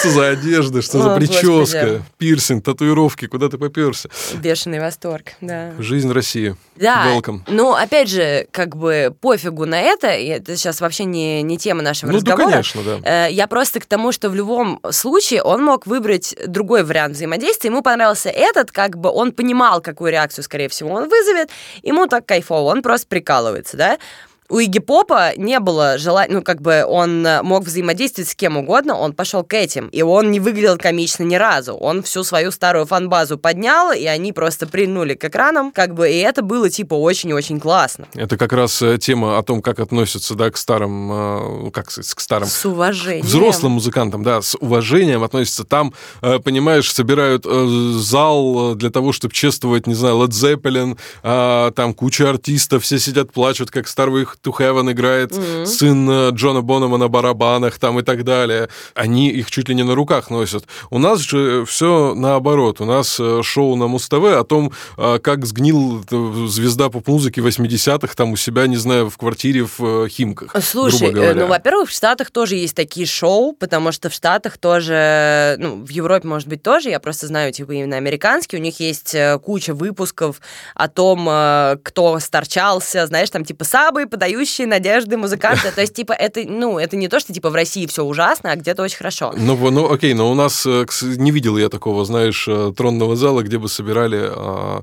что за одежда, что за прическа, пирсинг, татуировки, куда ты поперся? Бешеный восторг, да. Жизнь России. Да, Welcome. ну, опять же, как бы пофигу на это, это сейчас вообще не, не тема нашего ну, разговора. Ну, конечно, да. Э, я просто к тому, что в любом случае он мог выбрать другой вариант взаимодействия, ему понравился этот, как бы он понимал, какую реакцию, скорее всего, он вызовет, ему так кайфово, он просто прикалывается, да. У Игги Попа не было желания, ну, как бы он мог взаимодействовать с кем угодно, он пошел к этим, и он не выглядел комично ни разу. Он всю свою старую фан-базу поднял, и они просто принули к экранам, как бы, и это было, типа, очень-очень классно. Это как раз э, тема о том, как относятся, да, к старым, э, как сказать, к старым... С уважением. Взрослым музыкантам, да, с уважением относятся. Там, э, понимаешь, собирают зал для того, чтобы чествовать, не знаю, Led Zeppelin, а, там куча артистов, все сидят, плачут, как Starway to Heaven играет, mm-hmm. сын Джона Бонома на барабанах там и так далее. Они их чуть ли не на руках носят. У нас же все наоборот. У нас шоу на Муз-ТВ о том, как сгнил звезда поп-музыки 80-х там у себя, не знаю, в квартире в Химках. Слушай, ну, во-первых, в Штатах тоже есть такие шоу, потому что в Штатах тоже, ну, в Европе, может быть, тоже, я просто знаю, типа, именно американские, у них есть э, куча выпусков о том, э, кто сторчался, знаешь, там, типа, самые подающие надежды музыканты, то есть, типа, это, ну, это не то, что, типа, в России все ужасно, а где-то очень хорошо. Ну, ну, окей, но у нас э, не видел я такого, знаешь, тронного зала, где бы собирали а,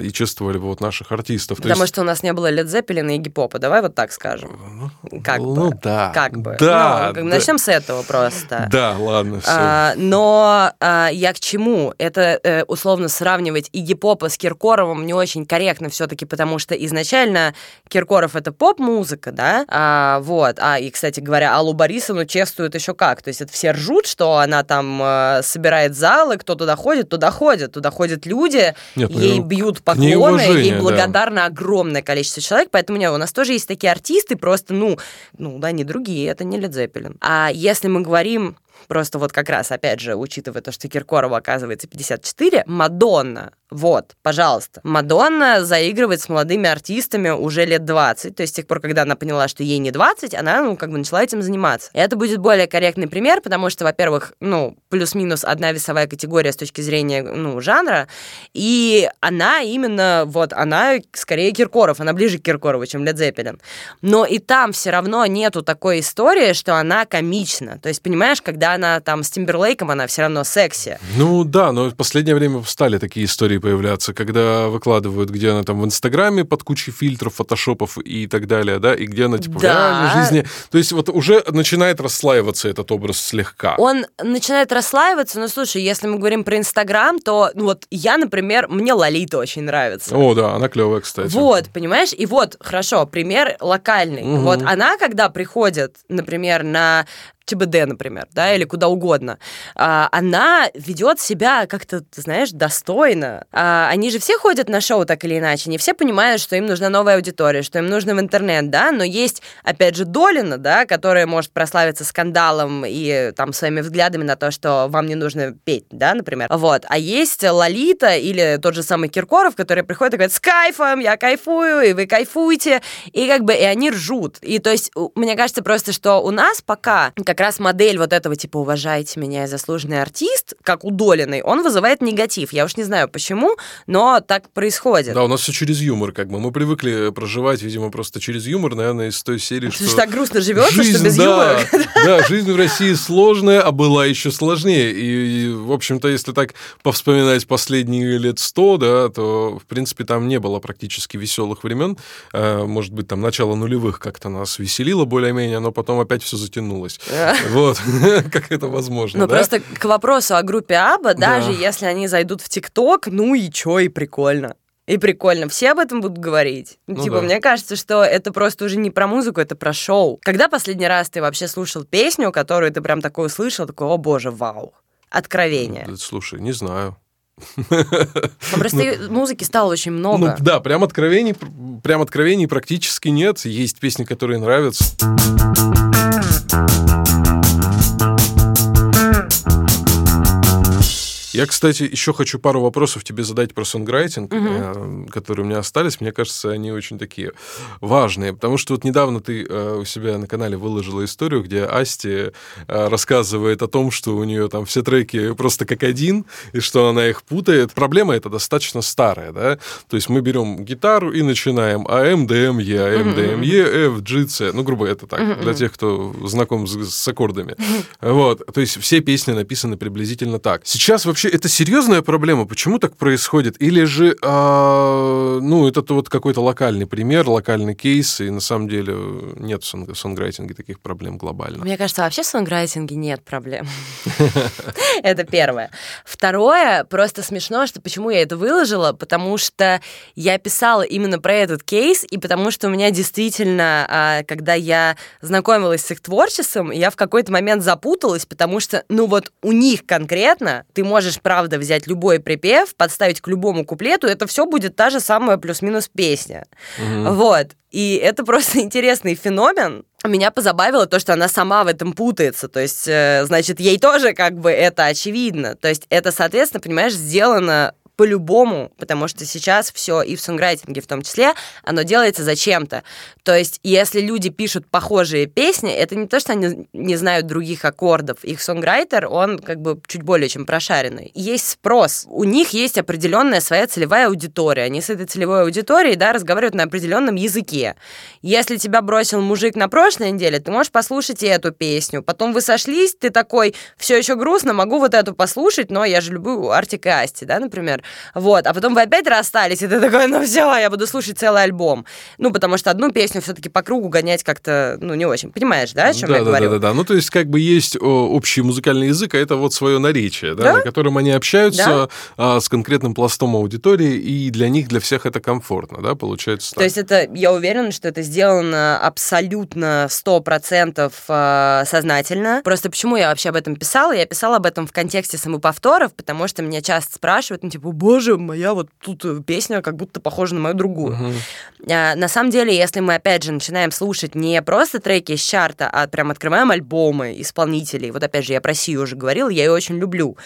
и чествовали бы вот наших артистов. Потому есть... что у нас не было Led Zeppelin и Гипопа, давай вот так скажем. Ну, как ну, бы. да. Как бы. Да. Ну, да. Начнем с этого просто. Да, ладно, все. А, но а, я к чему? Это э, условно сравнивать и Гипопа с Киркоровым не очень корректно все-таки, потому что изначально Киркоров это поп-музыка, да, а, вот. А и, кстати говоря, Аллу Борисовну чествуют еще как. То есть это все ржут, что она там э, собирает залы, кто туда ходит, туда ходит, туда ходят люди, Нет, ей ну, бьют поклоны, ей благодарно да. огромное количество человек, поэтому нет, у нас тоже есть такие артисты, просто, ну, ну, да, не другие, это не Лед Зеппелин. А если мы говорим Просто вот как раз, опять же, учитывая то, что Киркорова оказывается 54, Мадонна вот, пожалуйста. Мадонна заигрывает с молодыми артистами уже лет 20. То есть с тех пор, когда она поняла, что ей не 20, она, ну, как бы начала этим заниматься. И это будет более корректный пример, потому что, во-первых, ну, плюс-минус одна весовая категория с точки зрения, ну, жанра. И она именно, вот, она скорее Киркоров, она ближе к Киркорову, чем Лед Зеппелин. Но и там все равно нету такой истории, что она комична. То есть, понимаешь, когда она там с Тимберлейком, она все равно секси. Ну, да, но в последнее время стали такие истории истории появляться, когда выкладывают, где она там в Инстаграме под кучей фильтров, фотошопов и так далее, да, и где она типа да. в реальной жизни. То есть вот уже начинает расслаиваться этот образ слегка. Он начинает расслаиваться, но слушай, если мы говорим про Инстаграм, то ну, вот я, например, мне Лолита очень нравится. О, да, она клевая, кстати. Вот, понимаешь? И вот, хорошо, пример локальный. Угу. Вот она, когда приходит, например, на ЧБД, например, да, или куда угодно, а, она ведет себя как-то, знаешь, достойно. А, они же все ходят на шоу так или иначе, не все понимают, что им нужна новая аудитория, что им нужно в интернет, да, но есть, опять же, Долина, да, которая может прославиться скандалом и там своими взглядами на то, что вам не нужно петь, да, например. Вот. А есть Лолита или тот же самый Киркоров, который приходит и говорит, с кайфом, я кайфую, и вы кайфуете, и как бы, и они ржут. И то есть, мне кажется просто, что у нас пока, как как раз модель вот этого типа «уважайте меня, я заслуженный артист», как у Долиной, он вызывает негатив. Я уж не знаю почему, но так происходит. Да, у нас все через юмор, как бы. Мы привыкли проживать, видимо, просто через юмор, наверное, из той серии, что... Что так грустно живется, жизнь, что без да, юмора. Да, жизнь в России сложная, а была еще сложнее. И, и, в общем-то, если так повспоминать последние лет сто, да, то, в принципе, там не было практически веселых времен. А, может быть, там начало нулевых как-то нас веселило более-менее, но потом опять все затянулось. Вот, <laughs> как это возможно. Ну, просто к вопросу о группе Аба, даже если они зайдут в ТикТок, ну и чё, и прикольно. И прикольно. Все об этом будут говорить. Ну, типа, да. мне кажется, что это просто уже не про музыку, это про шоу. Когда последний раз ты вообще слушал песню, которую ты прям такой услышал, такой, о боже, вау. Откровение. Слушай, не знаю. <laughs> Ну, просто музыки стало очень много. Ну, да, прям откровений, прям откровений практически нет. Есть песни, которые нравятся. Я, кстати, еще хочу пару вопросов тебе задать про сонграйтинг, угу. которые у меня остались. Мне кажется, они очень такие важные, потому что вот недавно ты э, у себя на канале выложила историю, где Асти э, рассказывает о том, что у нее там все треки просто как один, и что она их путает. Проблема эта достаточно старая, да? То есть мы берем гитару и начинаем Am, Dm, E, Am, Dm, E, F, G, C. Ну, грубо это так, для тех, кто знаком с, с аккордами. <laughs> Вот. То есть все песни написаны приблизительно так. Сейчас вообще вообще это серьезная проблема? Почему так происходит? Или же, э, ну, это вот какой-то локальный пример, локальный кейс, и на самом деле нет в сонграйтинге таких проблем глобально? Мне кажется, вообще в сонграйтинге нет проблем. <laughs> Это первое. Второе, просто смешно, что почему я это выложила, потому что я писала именно про этот кейс, и потому что у меня действительно, а, когда я знакомилась с их творчеством, я в какой-то момент запуталась, потому что, ну вот у них конкретно ты можешь, правда, взять любой припев, подставить к любому куплету, это все будет та же самая плюс-минус песня. Угу. Вот. И это <laughs> просто интересный феномен. Меня позабавило то, что она сама в этом путается. То есть, э, значит, ей тоже как бы это очевидно. То есть это, соответственно, понимаешь, сделано по-любому, потому что сейчас все и в сонграйтинге в том числе, оно делается зачем-то. То есть, если люди пишут похожие песни, это не то, что они не знают других аккордов. Их сонграйтер, он как бы чуть более чем прошаренный. Есть спрос. У них есть определенная своя целевая аудитория. Они с этой целевой аудиторией, да, разговаривают на определенном языке. Если тебя бросил мужик на прошлой неделе, ты можешь послушать и эту песню. Потом вы сошлись, ты такой, все еще грустно, могу вот эту послушать, но я же люблю Артик и Асти, да, например. Вот, а потом вы опять расстались, и ты такой, ну все, я буду слушать целый альбом. Ну, потому что одну песню все-таки по кругу гонять как-то, ну, не очень. Понимаешь, да, о чем да, я да, говорю? Да, да, да. Ну, то есть, как бы есть общий музыкальный язык, а это вот свое наречие, да, да? на котором они общаются да? а, с конкретным пластом аудитории, и для них, для всех это комфортно, да, получается так. То есть это, я уверена, что это сделано абсолютно 100% а, сознательно. Просто почему я вообще об этом писала? Я писала об этом в контексте самоповторов, потому что меня часто спрашивают, ну, типа, боже, моя вот тут э, песня как будто похожа на мою другую. Угу. А, на самом деле, если мы, опять же, начинаем слушать не просто треки из чарта, а прям открываем альбомы исполнителей, вот опять же, я про Сию уже говорила, я ее очень люблю.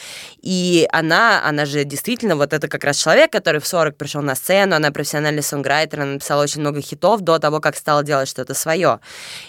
И она, она же действительно, вот это как раз человек, который в 40 пришел на сцену, она профессиональный сонграйтер, она написала очень много хитов до того, как стала делать что-то свое.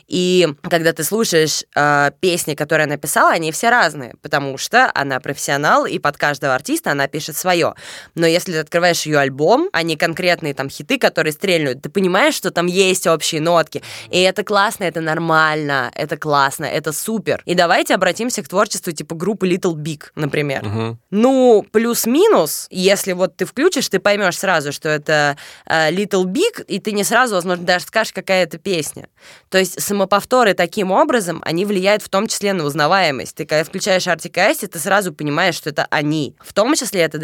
И когда ты слушаешь э, песни, которые она писала, они все разные, потому что она профессионал, и под каждого артиста она пишет свое. Но если ты открываешь ее альбом, а не конкретные там хиты, которые стрельнут, ты понимаешь, что там есть общие нотки. И это классно, это нормально, это классно, это супер. И давайте обратимся к творчеству типа группы Little Big, например. Угу. Ну, плюс-минус, если вот ты включишь, ты поймешь сразу, что это э, Little Big, и ты не сразу, возможно, даже скажешь, какая это песня. То есть самоповторы таким образом, они влияют в том числе на узнаваемость. Ты когда включаешь Arctic Ice, ты сразу понимаешь, что это они. В том числе это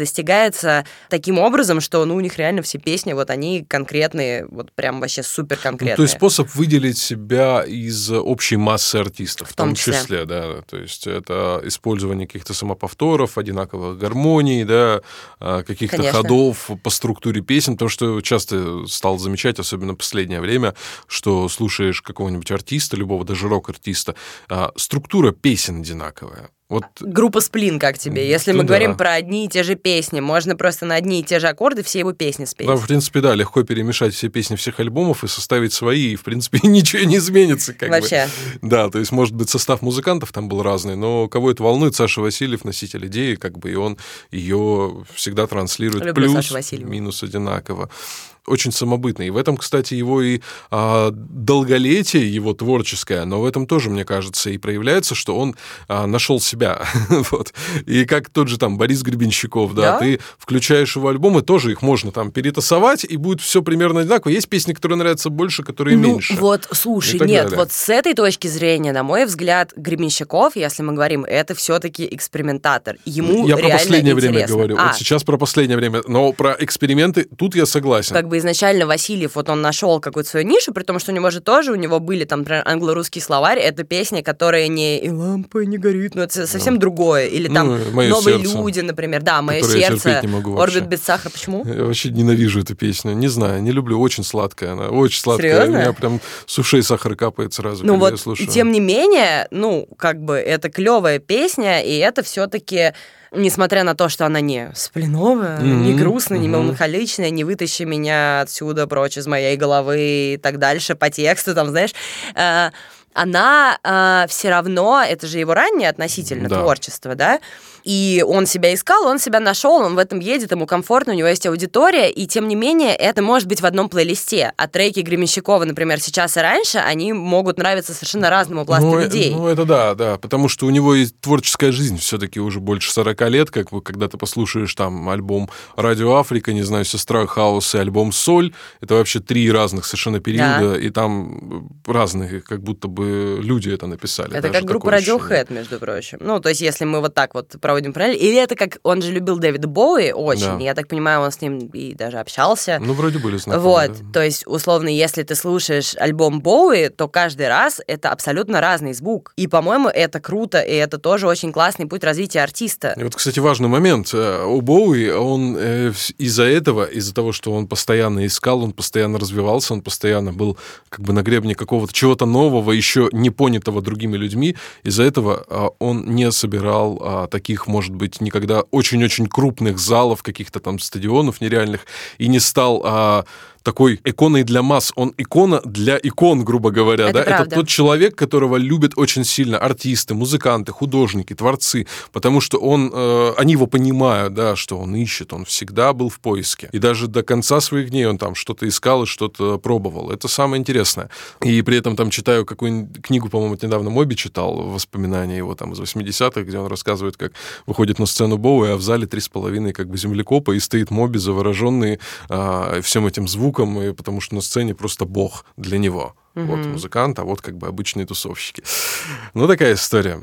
достигается таким образом, что ну, у них реально все песни, вот они конкретные, вот прям вообще супер конкретные. Ну, то есть способ выделить себя из общей массы артистов, в том, в том числе. числе, да. То есть это использование каких-то самоповторов, одинаковых гармоний, да, а, каких-то ходов по структуре песен, то, что часто стал замечать, особенно в последнее время, что слушаешь какого-нибудь артиста, любого даже рок-артиста, а, структура песен одинаковая. Вот... Группа Сплин, как тебе? Если ну, мы да. говорим про одни и те же песни, можно просто на одни и те же аккорды все его песни спеть. Да, в принципе, да, легко перемешать все песни всех альбомов и составить свои, и, в принципе, <laughs> ничего не изменится. Как Вообще. Бы. Да, то есть, может быть, состав музыкантов там был разный, но кого это волнует, Саша Васильев, носитель идеи, как бы, и он ее всегда транслирует Люблю плюс, минус одинаково очень самобытный. И в этом, кстати, его и а, долголетие, его творческое, но в этом тоже, мне кажется, и проявляется, что он а, нашел себя. <laughs> вот. И как тот же там Борис Гребенщиков, да, да, ты включаешь его альбомы, тоже их можно там перетасовать, и будет все примерно одинаково. Есть песни, которые нравятся больше, которые ну, меньше. Вот, слушай, нет, далее. вот с этой точки зрения, на мой взгляд, Гребенщиков, если мы говорим, это все-таки экспериментатор. Ему Я про последнее интересно. время говорю. А. Вот сейчас про последнее время. Но про эксперименты тут я согласен. Как бы изначально Васильев, вот он нашел какую-то свою нишу, при том, что у него же тоже, у него были там, например, англо-русский словарь, это песни, которые не «И лампа не горит», ну это совсем ну. другое. Или там ну, «Новые сердце, люди», например. Да, «Мое сердце», «Орбит без сахара». Почему? Я вообще ненавижу эту песню. Не знаю, не люблю. Очень сладкая она. Очень сладкая. Серьезно? У меня прям с ушей сахар капает сразу, ну вот, я слушаю. Тем не менее, ну, как бы это клевая песня, и это все-таки несмотря на то, что она не спленовая, mm-hmm. не грустная, mm-hmm. не меланхоличная, не вытащи меня отсюда прочь из моей головы и так дальше по тексту, там, знаешь, э, она э, все равно, это же его раннее относительно да. творчество, да, И он себя искал, он себя нашел, он в этом едет, ему комфортно, у него есть аудитория, и тем не менее это может быть в одном плейлисте. А треки Гременщикова, например, сейчас и раньше, они могут нравиться совершенно разному пласту ну, людей. Ну, это да, да, потому что у него и творческая жизнь все-таки уже больше 40 лет, как бы, когда ты послушаешь там альбом «Радио Африка», не знаю, «Сестра Хаус» и альбом «Соль», это вообще три разных совершенно периода, да. и там разные, как будто бы люди это написали. Это как группа Radiohead, между прочим. Ну, то есть, если мы вот так вот проводим параллель, или это как, он же любил Дэвида Боуи очень, да. я так понимаю, он с ним и даже общался. Ну, вроде были знакомы. Вот, да. то есть, условно, если ты слушаешь альбом Боуи, то каждый раз это абсолютно разный звук. И, по-моему, это круто, и это тоже очень классный путь развития артиста. И вот, кстати, важный момент. Э, у Боуи, он э, из-за этого, из-за того, что он постоянно искал, он постоянно развивался, он постоянно был как бы на гребне какого-то чего-то нового, еще не понятого другими людьми, из-за этого а, он не собирал а, таких, может быть, никогда очень-очень крупных залов, каких-то там стадионов нереальных, и не стал а, такой иконой для масс. Он икона для икон, грубо говоря. Это, да? правда. это тот человек, которого любят очень сильно артисты, музыканты, художники, творцы, потому что он, э, они его понимают, да, что он ищет, он всегда был в поиске. И даже до конца своих дней он там что-то искал и что-то пробовал. Это самое интересное. И при этом там читаю какую-нибудь книгу, по-моему, недавно Моби читал, воспоминания его там из 80-х, где он рассказывает, как выходит на сцену Боуи, а в зале три с половиной как бы землекопа, и стоит Моби завороженный э, всем этим звуком, звуком, и потому что на сцене просто бог для него. Mm-hmm. Вот музыкант, а вот как бы обычные тусовщики. Ну, такая история.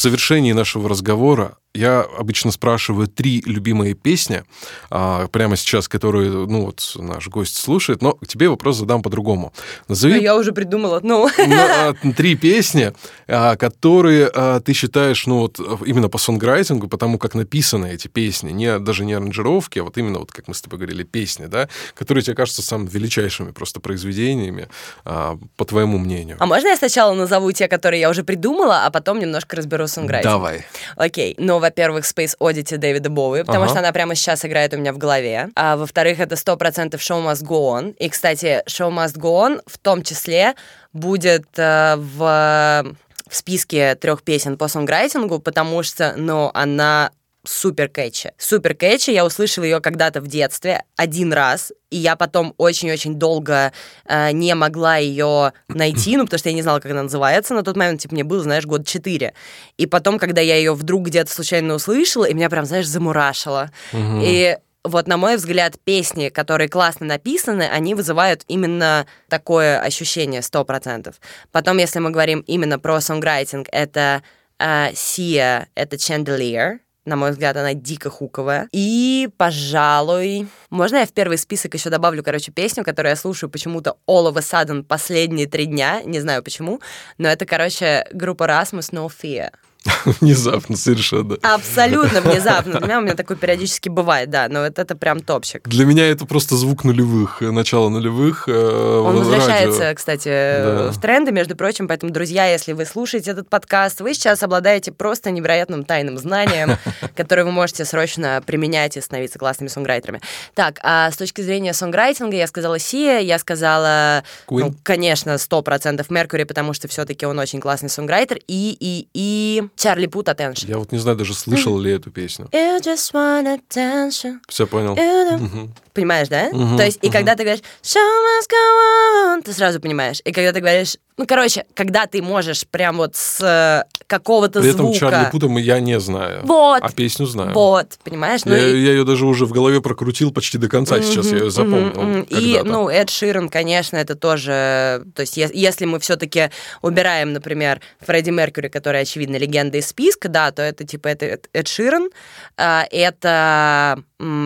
Завершении нашего разговора я обычно спрашиваю три любимые песни, а, прямо сейчас, которые, ну, вот наш гость слушает, но тебе вопрос задам по-другому. Назови... Ну, я уже придумала одну. <laughs> А, три песни, а, которые а, ты считаешь, ну, вот именно по сонграйтингу, потому как написаны эти песни, не, даже не аранжировки, а вот именно, вот как мы с тобой говорили, песни, да, которые тебе кажутся самыми величайшими просто произведениями, а, по твоему мнению. А можно я сначала назову те, которые я уже придумала, а потом немножко разберу сонграйтинг? Давай. Окей, ну, во-первых, Space Oddity Дэвида Боуи, потому ага. что она прямо сейчас играет у меня в голове. А во-вторых, это 100% Show Must Go On. И, кстати, Show Must Go On в том числе будет э, в в списке трех песен по сонграйтингу, потому что, ну, она супер кэчи. Супер кэчи, я услышала ее когда-то в детстве один раз, и я потом очень-очень долго э, не могла ее найти, ну, потому что я не знала, как она называется на тот момент, типа, мне было, знаешь, год четыре. И потом, когда я ее вдруг где-то случайно услышала, и меня прям, знаешь, замурашило. Угу. И вот, на мой взгляд, песни, которые классно написаны, они вызывают именно такое ощущение, сто процентов. Потом, если мы говорим именно про сонграйтинг, это э, Sia, это Chandelier, на мой взгляд, она дико хуковая. И, пожалуй, можно я в первый список еще добавлю, короче, песню, которую я слушаю почему-то all of a sudden последние три дня, не знаю почему, но это, короче, группа Rasmus No Fear. <laughs> Внезапно, совершенно. Абсолютно внезапно. Для меня у меня такое периодически бывает, да, но вот это прям топчик. Для меня это просто звук нулевых, начало нулевых. Э, Он возвращается, радио. кстати, да. в тренды, между прочим, поэтому, друзья, если вы слушаете этот подкаст, вы сейчас обладаете просто невероятным тайным знанием, <laughs> которое вы можете срочно применять и становиться классными сонграйтерами. Так, а с точки зрения сонграйтинга я сказала Сия, я сказала, ну, конечно, 100% Меркури, потому что все-таки он очень классный сонграйтер, и, и, и Чарли Пут Attention. Я вот не знаю, даже слышал ли эту песню. You just want attention. Все понял. Угу. Понимаешь, да? Угу, То есть, угу. и когда ты говоришь Show must go on, ты сразу понимаешь. И когда ты говоришь ну, короче, когда ты можешь прям вот с э, какого-то При звука... этом Чарли Пута я не знаю. Вот. А песню знаю. Вот, понимаешь? Ну, я, и... я ее даже уже в голове прокрутил почти до конца, mm-hmm, сейчас я ее запомнил. Mm-hmm. И, ну, Эд Ширен, конечно, это тоже... То есть если мы все-таки убираем, например, Фредди Меркьюри, который, очевидно, легенда из списка, да, то это, типа, это Эд Ширен, а, это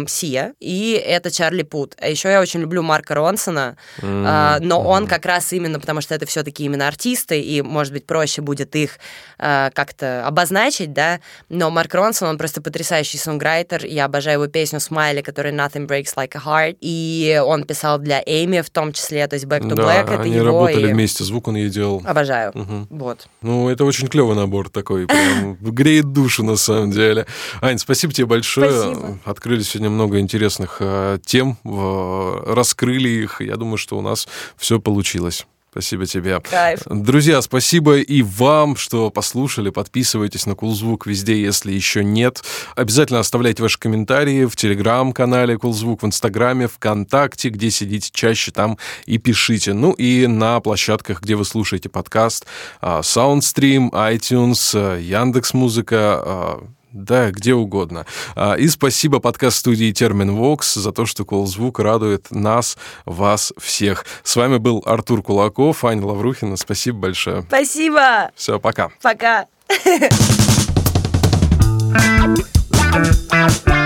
Сия, и это Чарли Пут. А еще я очень люблю Марка Ронсона, mm-hmm. но он как раз именно потому, что это все-таки именно артисты, и, может быть, проще будет их э, как-то обозначить, да, но Марк Ронсон, он просто потрясающий сонграйтер, я обожаю его песню «Смайли», которая «Nothing Breaks Like a Heart», и он писал для Эми в том числе, то есть «Back to да, Black» — это они его. работали и... вместе, звук он ей делал. Обожаю, угу. вот. Ну, это очень клевый набор такой, прям <laughs> греет душу на самом деле. Ань, спасибо тебе большое. Спасибо. Открыли сегодня много интересных э, тем, раскрыли их, я думаю, что у нас все получилось. Спасибо тебе. Кайф. Друзья, спасибо и вам, что послушали. Подписывайтесь на Кулзвук везде, если еще нет. Обязательно оставляйте ваши комментарии в телеграм-канале Кулзвук, в инстаграме, ВКонтакте, где сидите чаще, там и пишите. Ну и на площадках, где вы слушаете подкаст, Soundstream, iTunes, Яндекс.Музыка, да, где угодно. А, и спасибо подкаст-студии Термин Вокс за то, что Колзвук радует нас, вас всех. С вами был Артур Кулаков, Аня Лаврухина. Спасибо большое. Спасибо. Все, пока. Пока. <laughs>